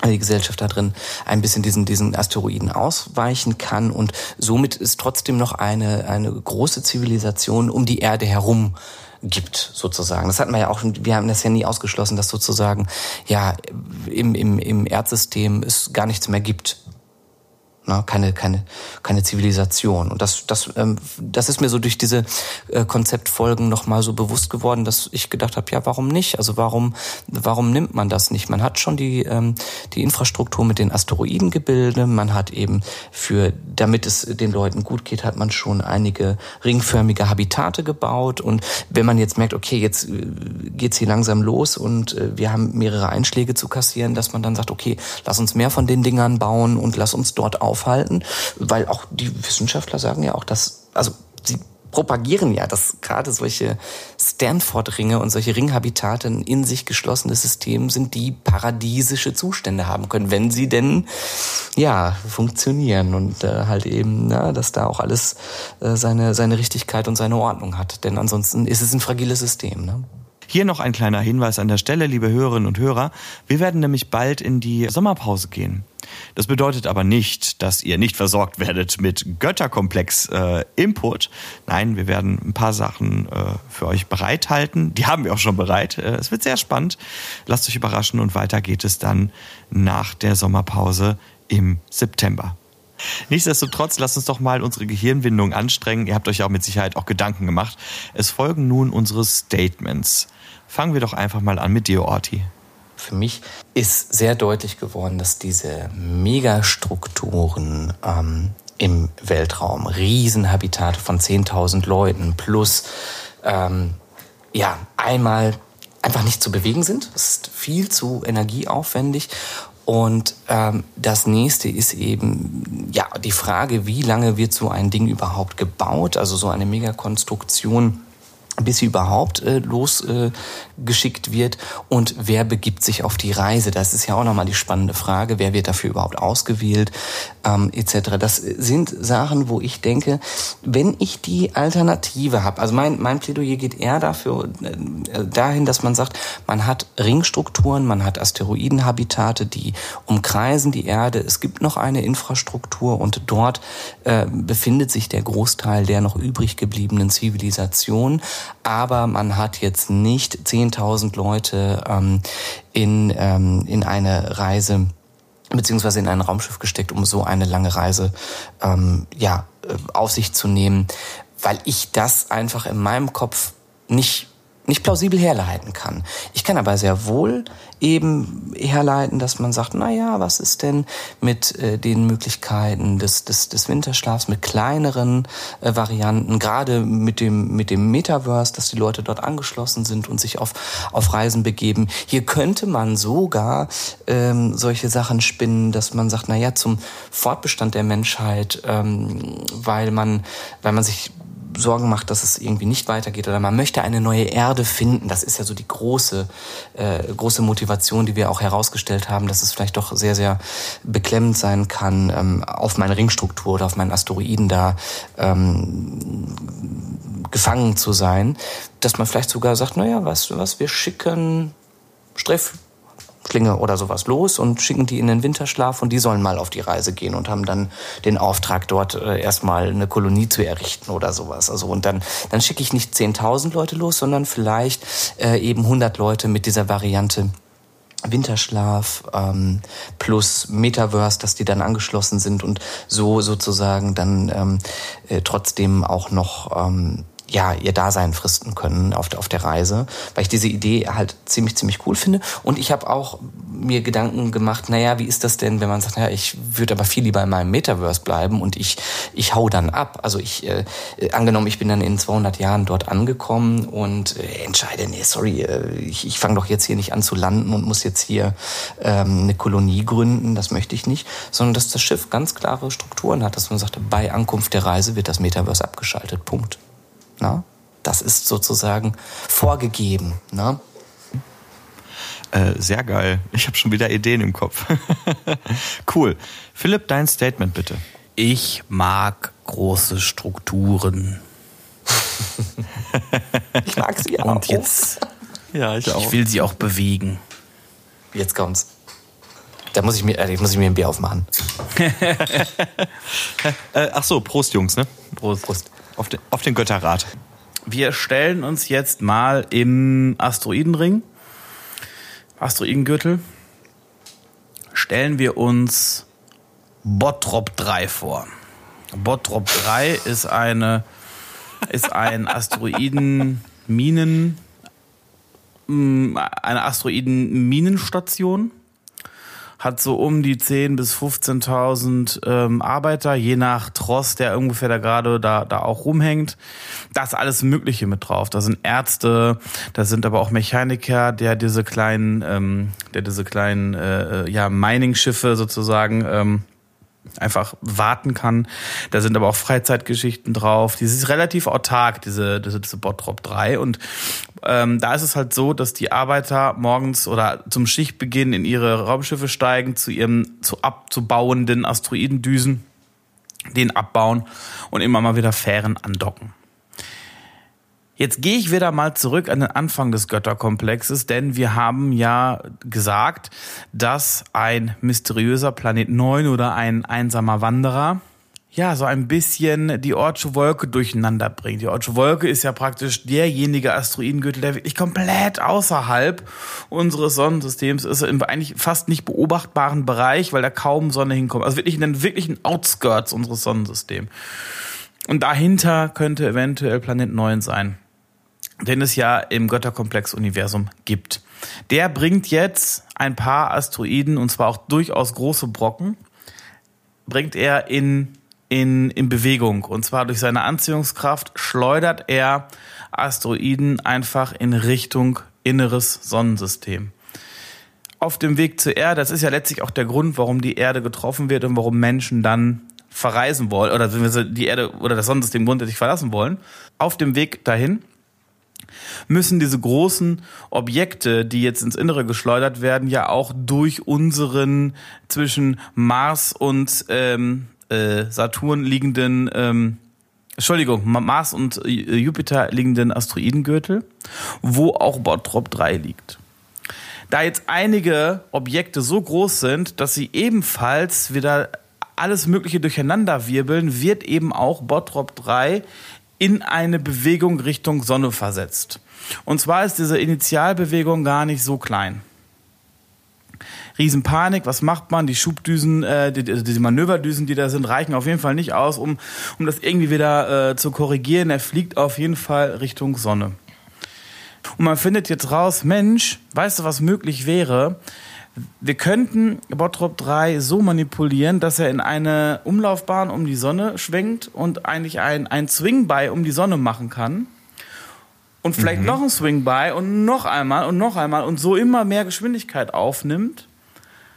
die Gesellschaft da drin ein bisschen diesen, diesen Asteroiden ausweichen kann und somit ist trotzdem noch eine, eine große Zivilisation um die Erde herum gibt, sozusagen. Das hatten wir ja auch, wir haben das ja nie ausgeschlossen, dass sozusagen, ja, im, im, im Erdsystem es gar nichts mehr gibt ne? keine, keine, keine Zivilisation. Und das, das, ähm, das ist mir so durch diese äh, Konzeptfolgen nochmal so bewusst geworden, dass ich gedacht habe, ja, warum nicht? Also warum, warum nimmt man das nicht? Man hat schon die, ähm, die Infrastruktur mit den Asteroidengebilde, man hat eben für, damit es den Leuten gut geht, hat man schon einige ringförmige Habitate gebaut. Und wenn man jetzt merkt, okay, jetzt äh, geht's hier langsam los und äh, wir haben mehrere Einschläge zu kassieren, dass man dann sagt, okay, lass uns mehr von den Dingern bauen und lass uns dort auf aufhalten, weil auch die Wissenschaftler sagen ja auch, dass, also sie propagieren ja, dass gerade solche Stanford-Ringe und solche Ringhabitate ein in sich geschlossenes System sind, die paradiesische Zustände haben können, wenn sie denn ja funktionieren und äh, halt eben, na, dass da auch alles äh, seine seine Richtigkeit und seine Ordnung hat. Denn ansonsten ist es ein fragiles System. Ne? Hier noch ein kleiner Hinweis an der Stelle, liebe Hörerinnen und Hörer. Wir werden nämlich bald in die Sommerpause gehen. Das bedeutet aber nicht, dass ihr nicht versorgt werdet mit Götterkomplex-Input. Äh, Nein, wir werden ein paar Sachen äh, für euch bereithalten. Die haben wir auch schon bereit. Äh, es wird sehr spannend. Lasst euch überraschen und weiter geht es dann nach der Sommerpause im September. Nichtsdestotrotz, lasst uns doch mal unsere Gehirnwindung anstrengen. Ihr habt euch ja auch mit Sicherheit auch Gedanken gemacht. Es folgen nun unsere Statements. Fangen wir doch einfach mal an mit dir, Orti. Für mich ist sehr deutlich geworden, dass diese Megastrukturen ähm, im Weltraum, Riesenhabitate von 10.000 Leuten plus ähm, ja einmal einfach nicht zu bewegen sind. Das ist viel zu energieaufwendig und ähm, das nächste ist eben ja die Frage, wie lange wird so ein Ding überhaupt gebaut? Also so eine Megakonstruktion bis sie überhaupt äh, losgeschickt äh, wird und wer begibt sich auf die Reise. Das ist ja auch nochmal die spannende Frage, wer wird dafür überhaupt ausgewählt ähm, etc. Das sind Sachen, wo ich denke, wenn ich die Alternative habe, also mein, mein Plädoyer geht eher dafür äh, dahin, dass man sagt, man hat Ringstrukturen, man hat Asteroidenhabitate, die umkreisen die Erde, es gibt noch eine Infrastruktur und dort äh, befindet sich der Großteil der noch übrig gebliebenen Zivilisation aber man hat jetzt nicht 10.000 Leute ähm, in, ähm, in eine Reise beziehungsweise in ein Raumschiff gesteckt, um so eine lange Reise ähm, ja, äh, auf sich zu nehmen, weil ich das einfach in meinem Kopf nicht nicht plausibel herleiten kann. Ich kann aber sehr wohl eben herleiten, dass man sagt, na ja, was ist denn mit äh, den Möglichkeiten des, des, des Winterschlafs, mit kleineren äh, Varianten, gerade mit dem, mit dem Metaverse, dass die Leute dort angeschlossen sind und sich auf, auf Reisen begeben. Hier könnte man sogar ähm, solche Sachen spinnen, dass man sagt, na ja, zum Fortbestand der Menschheit, ähm, weil man, weil man sich Sorgen macht, dass es irgendwie nicht weitergeht oder man möchte eine neue Erde finden. Das ist ja so die große, äh, große Motivation, die wir auch herausgestellt haben, dass es vielleicht doch sehr, sehr beklemmend sein kann, ähm, auf meine Ringstruktur oder auf meinen Asteroiden da ähm, gefangen zu sein. Dass man vielleicht sogar sagt, naja, was, was, wir schicken Streff Klinge oder sowas los und schicken die in den Winterschlaf und die sollen mal auf die Reise gehen und haben dann den Auftrag, dort äh, erstmal eine Kolonie zu errichten oder sowas. Also und dann, dann schicke ich nicht 10.000 Leute los, sondern vielleicht äh, eben 100 Leute mit dieser Variante. Winterschlaf ähm, plus Metaverse, dass die dann angeschlossen sind und so sozusagen dann ähm, äh, trotzdem auch noch ähm, ja, ihr Dasein fristen können auf, auf der Reise, weil ich diese Idee halt ziemlich, ziemlich cool finde. Und ich habe auch mir Gedanken gemacht, naja, wie ist das denn, wenn man sagt, naja, ich würde aber viel lieber in meinem Metaverse bleiben und ich, ich hau dann ab. Also ich, äh, angenommen, ich bin dann in 200 Jahren dort angekommen und äh, entscheide, nee, sorry, äh, ich, ich fange doch jetzt hier nicht an zu landen und muss jetzt hier ähm, eine Kolonie gründen, das möchte ich nicht, sondern dass das Schiff ganz klare Strukturen hat, dass man sagt, bei Ankunft der Reise wird das Metaverse abgeschaltet, Punkt. Na? Das ist sozusagen vorgegeben. Na? Äh, sehr geil. Ich habe schon wieder Ideen im Kopf. [LAUGHS] cool. Philipp, dein Statement bitte. Ich mag große Strukturen. ich mag sie [LAUGHS] auch. Und jetzt, ja, ich, auch. ich will sie auch bewegen. Jetzt kommt's. Da muss ich mir, äh, muss ich mir ein Bier aufmachen. [LAUGHS] äh, ach so, Prost, Jungs, ne? Prost. Prost. Auf den, auf den Götterrat. Wir stellen uns jetzt mal im Asteroidenring, Asteroidengürtel, stellen wir uns Bottrop 3 vor. Bottrop 3 ist eine ist ein Asteroidenminen mm, eine Asteroidenminenstation hat so um die 10.000 bis 15.000 ähm, Arbeiter, je nach Tross, der ungefähr da gerade da, da auch rumhängt. Da ist alles Mögliche mit drauf. Da sind Ärzte, da sind aber auch Mechaniker, der diese kleinen, ähm, der diese kleinen äh, äh ja, Mining-Schiffe sozusagen ähm, einfach warten kann. Da sind aber auch Freizeitgeschichten drauf. Die ist relativ autark, diese, diese, diese Bottrop 3. Und ähm, da ist es halt so, dass die Arbeiter morgens oder zum Schichtbeginn in ihre Raumschiffe steigen, zu ihrem zu abzubauenden Asteroidendüsen, den abbauen und immer mal wieder Fähren andocken. Jetzt gehe ich wieder mal zurück an den Anfang des Götterkomplexes, denn wir haben ja gesagt, dass ein mysteriöser Planet 9 oder ein einsamer Wanderer ja, so ein bisschen die Ortsche Wolke durcheinander bringt. Die Ortsche Wolke ist ja praktisch derjenige Asteroidengürtel, der wirklich komplett außerhalb unseres Sonnensystems ist, im eigentlich fast nicht beobachtbaren Bereich, weil da kaum Sonne hinkommt. Also wirklich in den wirklichen Outskirts unseres Sonnensystems. Und dahinter könnte eventuell Planet 9 sein den es ja im Götterkomplex-Universum gibt. Der bringt jetzt ein paar Asteroiden, und zwar auch durchaus große Brocken, bringt er in, in, in Bewegung. Und zwar durch seine Anziehungskraft schleudert er Asteroiden einfach in Richtung inneres Sonnensystem. Auf dem Weg zur Erde, das ist ja letztlich auch der Grund, warum die Erde getroffen wird und warum Menschen dann verreisen wollen oder die Erde oder das Sonnensystem grundsätzlich verlassen wollen. Auf dem Weg dahin müssen diese großen Objekte, die jetzt ins Innere geschleudert werden, ja auch durch unseren zwischen Mars und ähm, äh, Saturn liegenden ähm, Entschuldigung, Mars und äh, Jupiter liegenden Asteroidengürtel, wo auch Bottrop 3 liegt. Da jetzt einige Objekte so groß sind, dass sie ebenfalls wieder alles Mögliche durcheinander wirbeln, wird eben auch Bottrop 3 in eine Bewegung Richtung Sonne versetzt. Und zwar ist diese Initialbewegung gar nicht so klein. Riesenpanik, was macht man? Die Schubdüsen, äh, die, die Manöverdüsen, die da sind, reichen auf jeden Fall nicht aus, um, um das irgendwie wieder äh, zu korrigieren. Er fliegt auf jeden Fall Richtung Sonne. Und man findet jetzt raus, Mensch, weißt du, was möglich wäre? Wir könnten Bottrop 3 so manipulieren, dass er in eine Umlaufbahn um die Sonne schwenkt und eigentlich ein, ein Swing-By um die Sonne machen kann und vielleicht mhm. noch ein Swing by und noch einmal und noch einmal und so immer mehr Geschwindigkeit aufnimmt,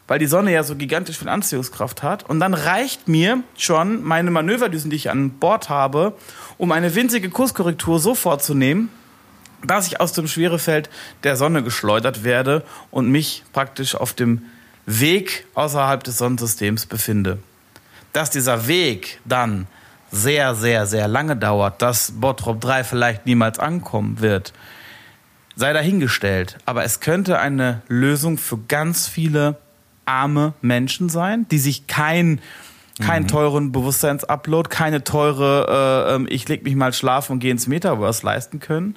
weil die Sonne ja so gigantisch viel Anziehungskraft hat. Und dann reicht mir schon meine Manöverdüsen, die ich an Bord habe, um eine winzige Kurskorrektur so vorzunehmen, dass ich aus dem Schwerefeld der Sonne geschleudert werde und mich praktisch auf dem Weg außerhalb des Sonnensystems befinde. Dass dieser Weg dann sehr, sehr, sehr lange dauert, dass Bottrop 3 vielleicht niemals ankommen wird, sei dahingestellt. Aber es könnte eine Lösung für ganz viele arme Menschen sein, die sich kein keinen mhm. teuren Bewusstseinsupload, keine teure, äh, ähm, ich leg mich mal schlafen und gehe ins Metaverse leisten können,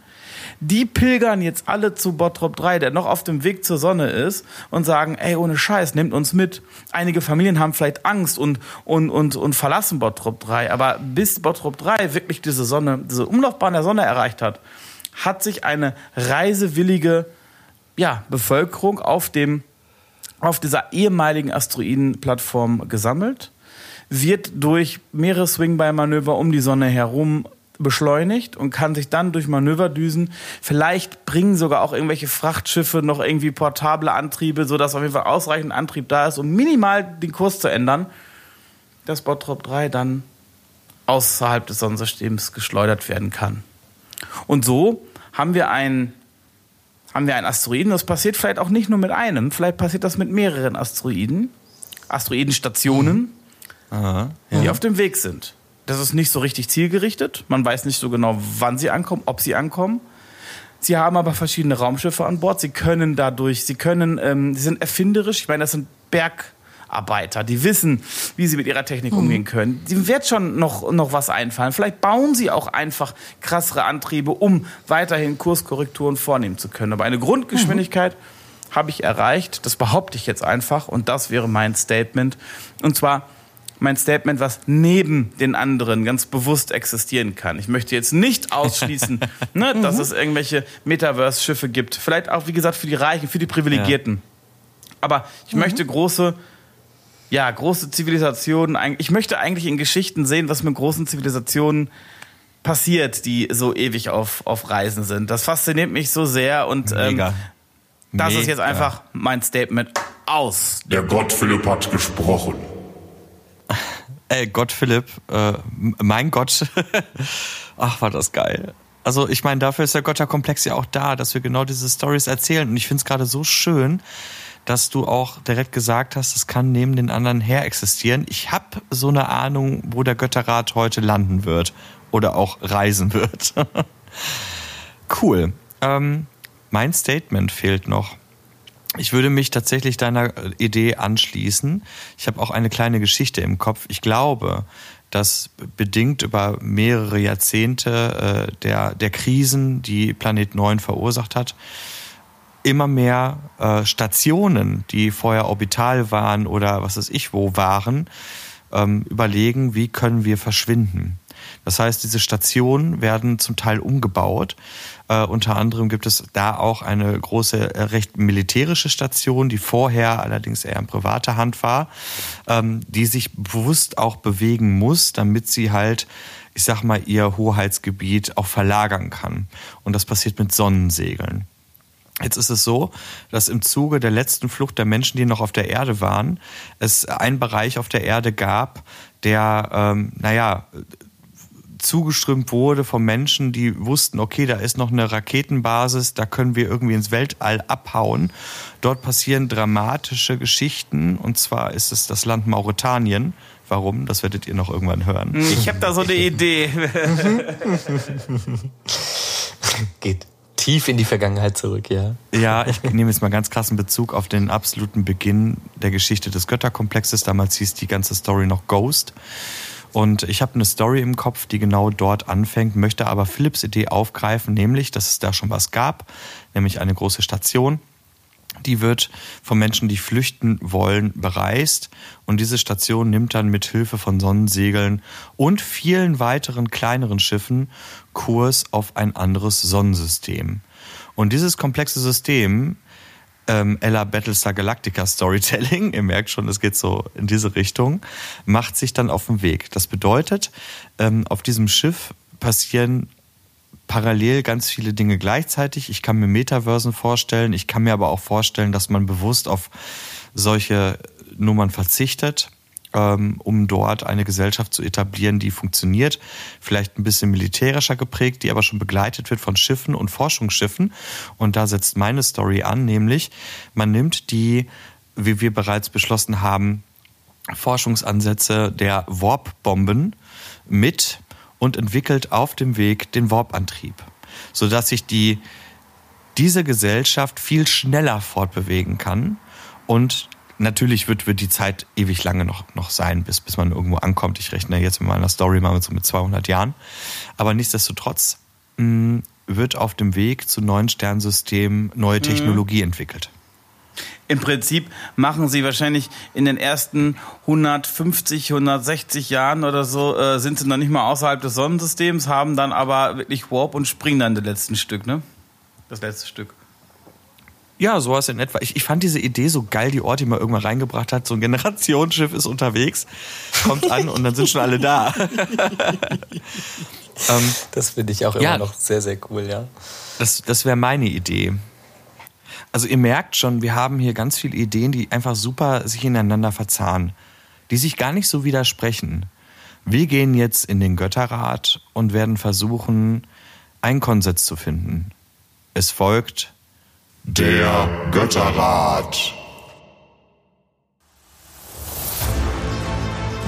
die pilgern jetzt alle zu Bottrop 3, der noch auf dem Weg zur Sonne ist und sagen, ey, ohne Scheiß, nehmt uns mit. Einige Familien haben vielleicht Angst und, und, und, und verlassen Bottrop 3, aber bis Bottrop 3 wirklich diese Sonne, diese Umlaufbahn der Sonne erreicht hat, hat sich eine reisewillige ja, Bevölkerung auf dem auf dieser ehemaligen Asteroidenplattform gesammelt, wird durch mehrere Swing-By-Manöver um die Sonne herum beschleunigt und kann sich dann durch Manöverdüsen, vielleicht bringen sogar auch irgendwelche Frachtschiffe noch irgendwie portable Antriebe, sodass auf jeden Fall ausreichend Antrieb da ist, um minimal den Kurs zu ändern, dass Bottrop 3 dann außerhalb des Sonnensystems geschleudert werden kann. Und so haben wir einen haben wir einen Asteroiden. Das passiert vielleicht auch nicht nur mit einem, vielleicht passiert das mit mehreren Asteroiden, Asteroidenstationen, mhm. Aha, ja. die auf dem Weg sind das ist nicht so richtig zielgerichtet. Man weiß nicht so genau, wann sie ankommen, ob sie ankommen. Sie haben aber verschiedene Raumschiffe an Bord. Sie können dadurch, sie können, ähm, sie sind erfinderisch. Ich meine, das sind Bergarbeiter, die wissen, wie sie mit ihrer Technik umgehen können. Dem wird schon noch, noch was einfallen. Vielleicht bauen sie auch einfach krassere Antriebe, um weiterhin Kurskorrekturen vornehmen zu können. Aber eine Grundgeschwindigkeit habe ich erreicht. Das behaupte ich jetzt einfach. Und das wäre mein Statement. Und zwar mein Statement, was neben den anderen ganz bewusst existieren kann. Ich möchte jetzt nicht ausschließen, [LAUGHS] ne, dass es irgendwelche Metaverse-Schiffe gibt. Vielleicht auch, wie gesagt, für die Reichen, für die Privilegierten. Aber ich möchte große, ja, große Zivilisationen, ich möchte eigentlich in Geschichten sehen, was mit großen Zivilisationen passiert, die so ewig auf, auf Reisen sind. Das fasziniert mich so sehr und ähm, Mega. das ist jetzt einfach mein Statement aus. Der Gott Philipp hat gesprochen. Ey, Gott Philipp, äh, mein Gott. [LAUGHS] Ach, war das geil. Also ich meine, dafür ist der Götterkomplex ja auch da, dass wir genau diese Stories erzählen. Und ich finde es gerade so schön, dass du auch direkt gesagt hast, es kann neben den anderen her existieren. Ich habe so eine Ahnung, wo der Götterrat heute landen wird oder auch reisen wird. [LAUGHS] cool. Ähm, mein Statement fehlt noch. Ich würde mich tatsächlich deiner äh, Idee anschließen. Ich habe auch eine kleine Geschichte im Kopf. Ich glaube, dass bedingt über mehrere Jahrzehnte äh, der, der Krisen, die Planet 9 verursacht hat, immer mehr äh, Stationen, die vorher orbital waren oder was weiß ich wo waren, ähm, überlegen, wie können wir verschwinden. Das heißt, diese Stationen werden zum Teil umgebaut. Äh, unter anderem gibt es da auch eine große, äh, recht militärische Station, die vorher allerdings eher in privater Hand war, ähm, die sich bewusst auch bewegen muss, damit sie halt, ich sag mal, ihr Hoheitsgebiet auch verlagern kann. Und das passiert mit Sonnensegeln. Jetzt ist es so, dass im Zuge der letzten Flucht der Menschen, die noch auf der Erde waren, es einen Bereich auf der Erde gab, der, ähm, naja, zugeströmt wurde von Menschen, die wussten, okay, da ist noch eine Raketenbasis, da können wir irgendwie ins Weltall abhauen. Dort passieren dramatische Geschichten und zwar ist es das Land Mauretanien. Warum? Das werdet ihr noch irgendwann hören. Ich habe da so eine Idee. [LAUGHS] Geht tief in die Vergangenheit zurück, ja. Ja, ich nehme jetzt mal ganz krassen Bezug auf den absoluten Beginn der Geschichte des Götterkomplexes. Damals hieß die ganze Story noch Ghost. Und ich habe eine Story im Kopf, die genau dort anfängt, möchte aber Philips Idee aufgreifen, nämlich, dass es da schon was gab, nämlich eine große Station. Die wird von Menschen, die flüchten wollen, bereist. Und diese Station nimmt dann mit Hilfe von Sonnensegeln und vielen weiteren kleineren Schiffen Kurs auf ein anderes Sonnensystem. Und dieses komplexe System, ähm, Ella Battlestar Galactica Storytelling, [LAUGHS] ihr merkt schon, es geht so in diese Richtung, macht sich dann auf den Weg. Das bedeutet, ähm, auf diesem Schiff passieren parallel ganz viele Dinge gleichzeitig. Ich kann mir Metaversen vorstellen. Ich kann mir aber auch vorstellen, dass man bewusst auf solche Nummern verzichtet, um dort eine Gesellschaft zu etablieren, die funktioniert. Vielleicht ein bisschen militärischer geprägt, die aber schon begleitet wird von Schiffen und Forschungsschiffen. Und da setzt meine Story an, nämlich man nimmt die, wie wir bereits beschlossen haben, Forschungsansätze der Warp-Bomben mit und entwickelt auf dem Weg den Warp-Antrieb, sodass sich die, diese Gesellschaft viel schneller fortbewegen kann und natürlich wird, wird die Zeit ewig lange noch, noch sein, bis, bis man irgendwo ankommt. Ich rechne jetzt mit meiner Story mal mit, so mit 200 Jahren. Aber nichtsdestotrotz mh, wird auf dem Weg zu neuen Sternsystemen neue Technologie entwickelt. Im Prinzip machen sie wahrscheinlich in den ersten 150, 160 Jahren oder so, äh, sind sie noch nicht mal außerhalb des Sonnensystems, haben dann aber wirklich Warp und springen dann das letzte Stück, ne? Das letzte Stück. Ja, sowas in etwa. Ich, ich fand diese Idee so geil, die Ort, die man irgendwann reingebracht hat. So ein Generationsschiff ist unterwegs, kommt an und dann sind schon alle da. [LAUGHS] ähm, Das finde ich auch immer Ja. noch sehr, sehr cool, ja. das das wäre meine Idee. Also ihr merkt schon, wir haben hier ganz viele Ideen, die einfach super sich ineinander verzahnen, die sich gar nicht so widersprechen. Wir gehen jetzt in den Götterrat und werden versuchen, einen Konsens zu finden. Es folgt Der Götterrat.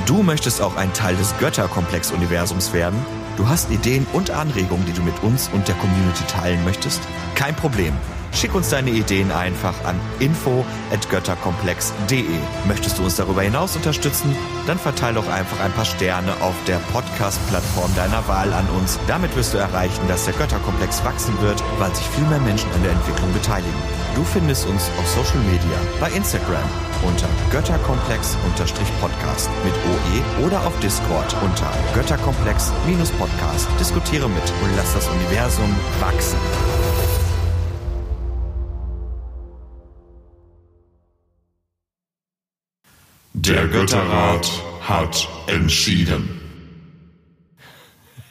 Du möchtest auch ein Teil des Götterkomplex-Universums werden? Du hast Ideen und Anregungen, die du mit uns und der Community teilen möchtest? Kein Problem. Schick uns deine Ideen einfach an info@götterkomplex.de. Möchtest du uns darüber hinaus unterstützen? Dann verteile doch einfach ein paar Sterne auf der Podcast-Plattform deiner Wahl an uns. Damit wirst du erreichen, dass der Götterkomplex wachsen wird, weil sich viel mehr Menschen an der Entwicklung beteiligen. Du findest uns auf Social Media, bei Instagram unter Götterkomplex-Podcast mit OE oder auf Discord unter Götterkomplex-Podcast. Diskutiere mit und lass das Universum wachsen. Der Götterrat hat entschieden.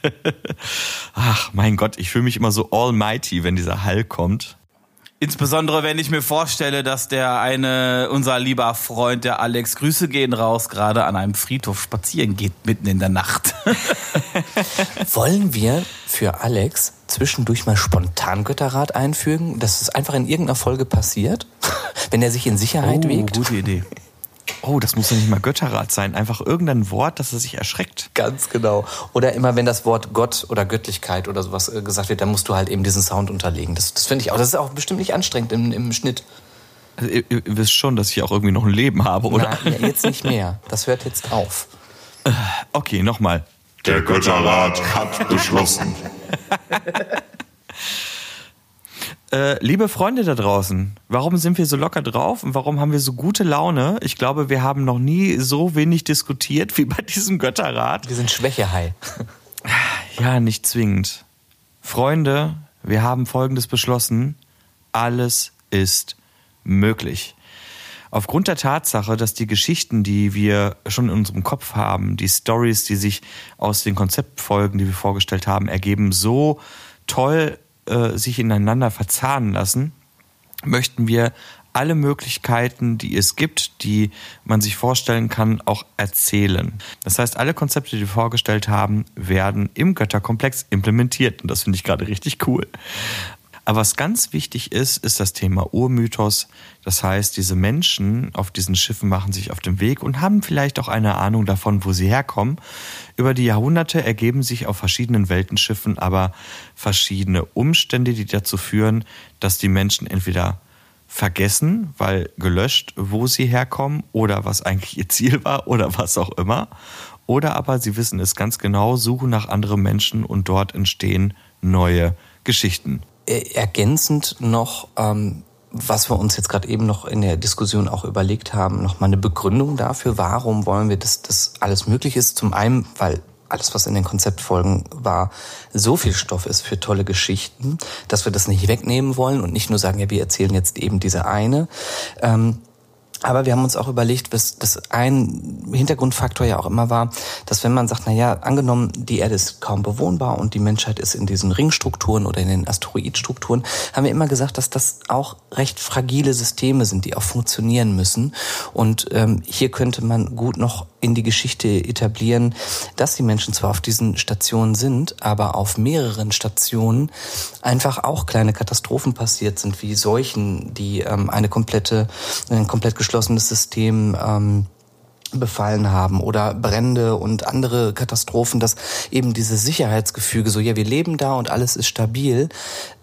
[LAUGHS] Ach, mein Gott, ich fühle mich immer so almighty, wenn dieser Hall kommt. Insbesondere wenn ich mir vorstelle, dass der eine, unser lieber Freund, der Alex, Grüße gehen raus, gerade an einem Friedhof spazieren geht, mitten in der Nacht. [LAUGHS] Wollen wir für Alex zwischendurch mal spontan Götterrat einfügen, dass es einfach in irgendeiner Folge passiert, [LAUGHS] wenn er sich in Sicherheit oh, wiegt? gute Idee. [LAUGHS] Oh, das muss ja nicht mal Götterrat sein. Einfach irgendein Wort, dass er sich erschreckt. Ganz genau. Oder immer, wenn das Wort Gott oder Göttlichkeit oder sowas äh, gesagt wird, dann musst du halt eben diesen Sound unterlegen. Das, das finde ich auch. Das ist auch bestimmt nicht anstrengend im, im Schnitt. Also, ihr, ihr wisst schon, dass ich auch irgendwie noch ein Leben habe, oder? Nein, jetzt nicht mehr. Das hört jetzt auf. Okay, nochmal. Der Götterrat hat beschlossen. [LAUGHS] Äh, liebe Freunde da draußen, warum sind wir so locker drauf und warum haben wir so gute Laune? Ich glaube, wir haben noch nie so wenig diskutiert wie bei diesem Götterrat. Wir sind Schwächehai. Ja, nicht zwingend. Freunde, wir haben Folgendes beschlossen. Alles ist möglich. Aufgrund der Tatsache, dass die Geschichten, die wir schon in unserem Kopf haben, die Stories, die sich aus den Konzeptfolgen, die wir vorgestellt haben, ergeben, so toll äh, sich ineinander verzahnen lassen, möchten wir alle Möglichkeiten, die es gibt, die man sich vorstellen kann, auch erzählen. Das heißt, alle Konzepte, die wir vorgestellt haben, werden im Götterkomplex implementiert. Und das finde ich gerade richtig cool. Aber was ganz wichtig ist, ist das Thema Urmythos. Das heißt, diese Menschen auf diesen Schiffen machen sich auf den Weg und haben vielleicht auch eine Ahnung davon, wo sie herkommen. Über die Jahrhunderte ergeben sich auf verschiedenen Weltenschiffen aber verschiedene Umstände, die dazu führen, dass die Menschen entweder vergessen, weil gelöscht, wo sie herkommen oder was eigentlich ihr Ziel war oder was auch immer. Oder aber sie wissen es ganz genau, suchen nach anderen Menschen und dort entstehen neue Geschichten. Äh, ergänzend noch, ähm, was wir uns jetzt gerade eben noch in der Diskussion auch überlegt haben, noch mal eine Begründung dafür, warum wollen wir, dass das alles möglich ist. Zum einen, weil alles, was in den Konzeptfolgen war, so viel Stoff ist für tolle Geschichten, dass wir das nicht wegnehmen wollen und nicht nur sagen, ja, wir erzählen jetzt eben diese eine. Ähm, aber wir haben uns auch überlegt, dass das ein Hintergrundfaktor ja auch immer war, dass wenn man sagt, na ja, angenommen, die Erde ist kaum bewohnbar und die Menschheit ist in diesen Ringstrukturen oder in den Asteroidstrukturen, haben wir immer gesagt, dass das auch recht fragile Systeme sind, die auch funktionieren müssen. Und ähm, hier könnte man gut noch in die Geschichte etablieren, dass die Menschen zwar auf diesen Stationen sind, aber auf mehreren Stationen einfach auch kleine Katastrophen passiert sind, wie Seuchen, die ähm, eine komplette, ein komplett geschlossenes System ähm, befallen haben oder Brände und andere Katastrophen, dass eben dieses Sicherheitsgefüge, so ja, wir leben da und alles ist stabil,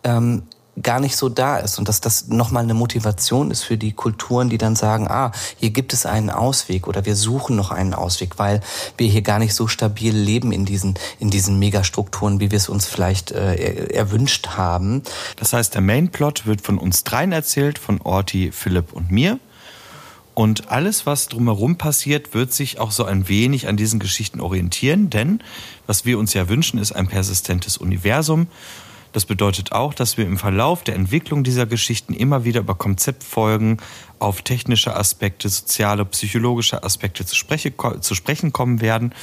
ähm, gar nicht so da ist und dass das nochmal eine Motivation ist für die Kulturen, die dann sagen, ah, hier gibt es einen Ausweg oder wir suchen noch einen Ausweg, weil wir hier gar nicht so stabil leben in diesen, in diesen Megastrukturen, wie wir es uns vielleicht äh, erwünscht haben. Das heißt, der Mainplot wird von uns dreien erzählt, von Orti, Philipp und mir. Und alles, was drumherum passiert, wird sich auch so ein wenig an diesen Geschichten orientieren, denn was wir uns ja wünschen, ist ein persistentes Universum. Das bedeutet auch, dass wir im Verlauf der Entwicklung dieser Geschichten immer wieder über Konzeptfolgen auf technische Aspekte, soziale, psychologische Aspekte zu, spreche, zu sprechen kommen werden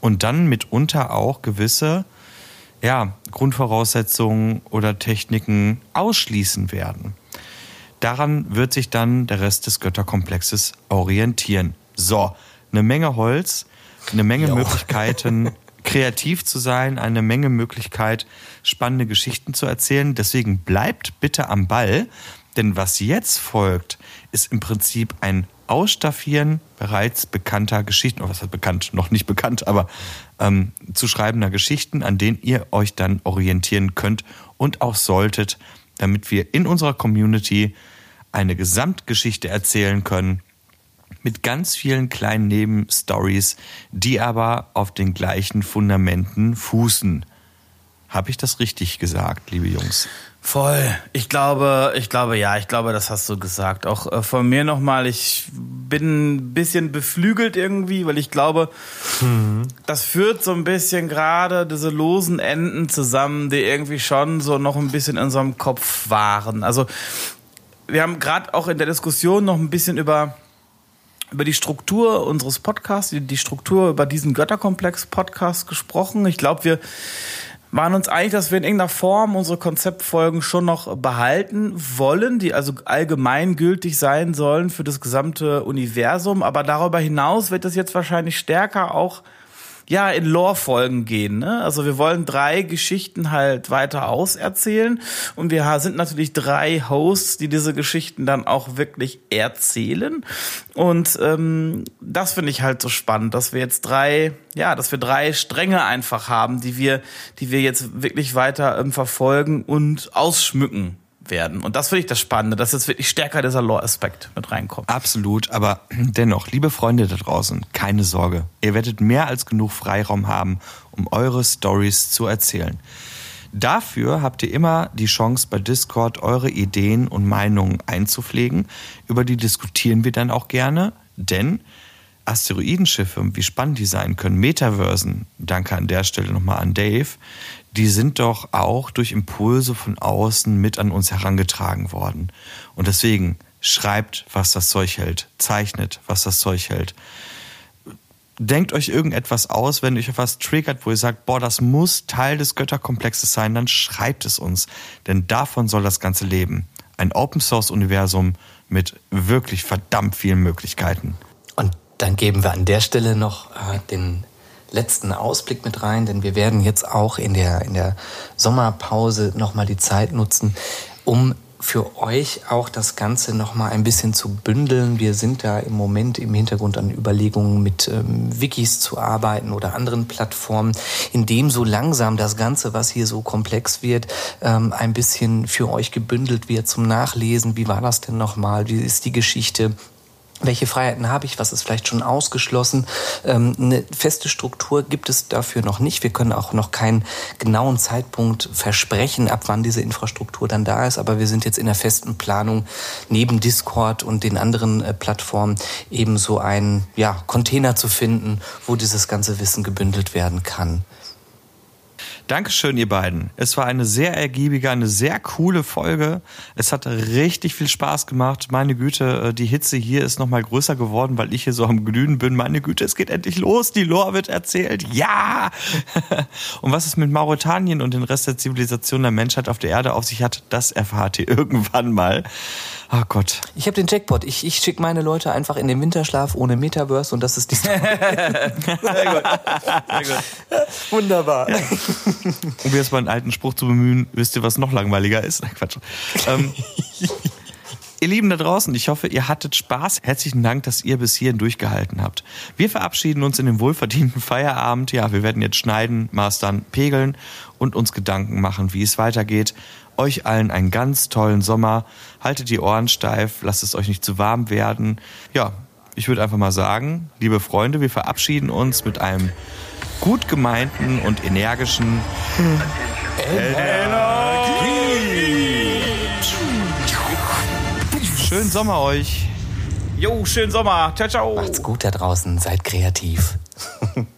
und dann mitunter auch gewisse ja, Grundvoraussetzungen oder Techniken ausschließen werden. Daran wird sich dann der Rest des Götterkomplexes orientieren. So, eine Menge Holz, eine Menge Jo. Möglichkeiten, [LAUGHS] kreativ zu sein, eine Menge Möglichkeit, spannende Geschichten zu erzählen. Deswegen bleibt bitte am Ball, denn was jetzt folgt, ist im Prinzip ein Ausstaffieren bereits bekannter Geschichten, oder was heißt bekannt, noch nicht bekannt, aber ähm, zu schreibender Geschichten, an denen ihr euch dann orientieren könnt und auch solltet, damit wir in unserer Community eine Gesamtgeschichte erzählen können mit ganz vielen kleinen Nebenstories, die aber auf den gleichen Fundamenten fußen. Habe ich das richtig gesagt, liebe Jungs? Voll. Ich glaube, ich glaube, ja, ich glaube, das hast du gesagt. Auch äh, von mir nochmal, ich bin ein bisschen beflügelt irgendwie, weil ich glaube, mhm. das führt so ein bisschen gerade diese losen Enden zusammen, die irgendwie schon so noch ein bisschen in unserem Kopf waren. Also, wir haben gerade auch in der Diskussion noch ein bisschen über über die Struktur unseres Podcasts, die, Struktur über diesen Götterkomplex-Podcast gesprochen. Ich glaube, wir waren uns einig, dass wir in irgendeiner Form unsere Konzeptfolgen schon noch behalten wollen, die also allgemeingültig sein sollen für das gesamte Universum. Aber darüber hinaus wird es jetzt wahrscheinlich stärker auch ja, in Lore-Folgen gehen. Ne? Also wir wollen drei Geschichten halt weiter auserzählen und wir sind natürlich drei Hosts, die diese Geschichten dann auch wirklich erzählen. Und ähm, das finde ich halt so spannend, dass wir jetzt drei, ja, dass wir drei Stränge einfach haben, die wir, die wir jetzt wirklich weiter ähm, verfolgen und ausschmücken werden. Und das finde ich das Spannende, dass jetzt wirklich stärker dieser Lore-Aspekt mit reinkommt. Absolut, aber dennoch, liebe Freunde da draußen, keine Sorge. Ihr werdet mehr als genug Freiraum haben, um eure Stories zu erzählen. Dafür habt ihr immer die Chance, bei Discord eure Ideen und Meinungen einzupflegen. Über die diskutieren wir dann auch gerne, denn Asteroidenschiffe, wie spannend die sein können, Metaversen, danke an der Stelle nochmal an Dave, die sind doch auch durch Impulse von außen mit an uns herangetragen worden. Und deswegen schreibt, was das Zeug hält, zeichnet, was das Zeug hält. Denkt euch irgendetwas aus, wenn euch etwas triggert, wo ihr sagt, boah, das muss Teil des Götterkomplexes sein, dann schreibt es uns. Denn davon soll das Ganze leben. Ein Open Source Universum mit wirklich verdammt vielen Möglichkeiten. Und dann geben wir an der Stelle noch äh, den letzten Ausblick mit rein, denn wir werden jetzt auch in der, in der Sommerpause nochmal die Zeit nutzen, um für euch auch das Ganze nochmal ein bisschen zu bündeln. Wir sind da im Moment im Hintergrund an Überlegungen mit ähm, Wikis zu arbeiten oder anderen Plattformen, in dem so langsam das Ganze, was hier so komplex wird, ähm, ein bisschen für euch gebündelt wird zum Nachlesen. Wie war das denn nochmal? Wie ist die Geschichte? Welche Freiheiten habe ich, was ist vielleicht schon ausgeschlossen. Ähm, eine feste Struktur gibt es dafür noch nicht. Wir können auch noch keinen genauen Zeitpunkt versprechen, ab wann diese Infrastruktur dann da ist. Aber wir sind jetzt in der festen Planung, neben Discord und den anderen äh, Plattformen eben so einen ja, Container zu finden, wo dieses ganze Wissen gebündelt werden kann. Dankeschön, ihr beiden. Es war eine sehr ergiebige, eine sehr coole Folge. Es hat richtig viel Spaß gemacht. Meine Güte, äh, die Hitze hier ist noch mal größer geworden, weil ich hier so am Glühen bin. Meine Güte, es geht endlich los. Die Lore wird erzählt. Ja! [LAUGHS] Und was es mit Mauretanien und den Rest der Zivilisation der Menschheit auf der Erde auf sich hat, das erfahrt ihr [LAUGHS] irgendwann mal. Oh Gott. Ich habe den Jackpot. Ich, ich schicke meine Leute einfach in den Winterschlaf ohne Metaverse und das ist die Story. [LAUGHS] Sehr gut. Sehr gut. [LAUGHS] Wunderbar. Ja. Um jetzt mal einen alten Spruch zu bemühen, wisst ihr, was noch langweiliger ist? Nein, Quatsch. Ähm, [LAUGHS] Ihr Lieben da draußen, ich hoffe, ihr hattet Spaß. Herzlichen Dank, dass ihr bis hierhin durchgehalten habt. Wir verabschieden uns in den wohlverdienten Feierabend. Ja, wir werden jetzt schneiden, mastern, pegeln und uns Gedanken machen, wie es weitergeht. Euch allen einen ganz tollen Sommer. Haltet die Ohren steif, lasst es euch nicht zu warm werden. Ja, ich würde einfach mal sagen, liebe Freunde, wir verabschieden uns mit einem gut gemeinten und energischen Energie. Schönen Sommer euch. Jo, schönen Sommer. Ciao, ciao. Macht's gut da draußen. Seid kreativ. [LAUGHS]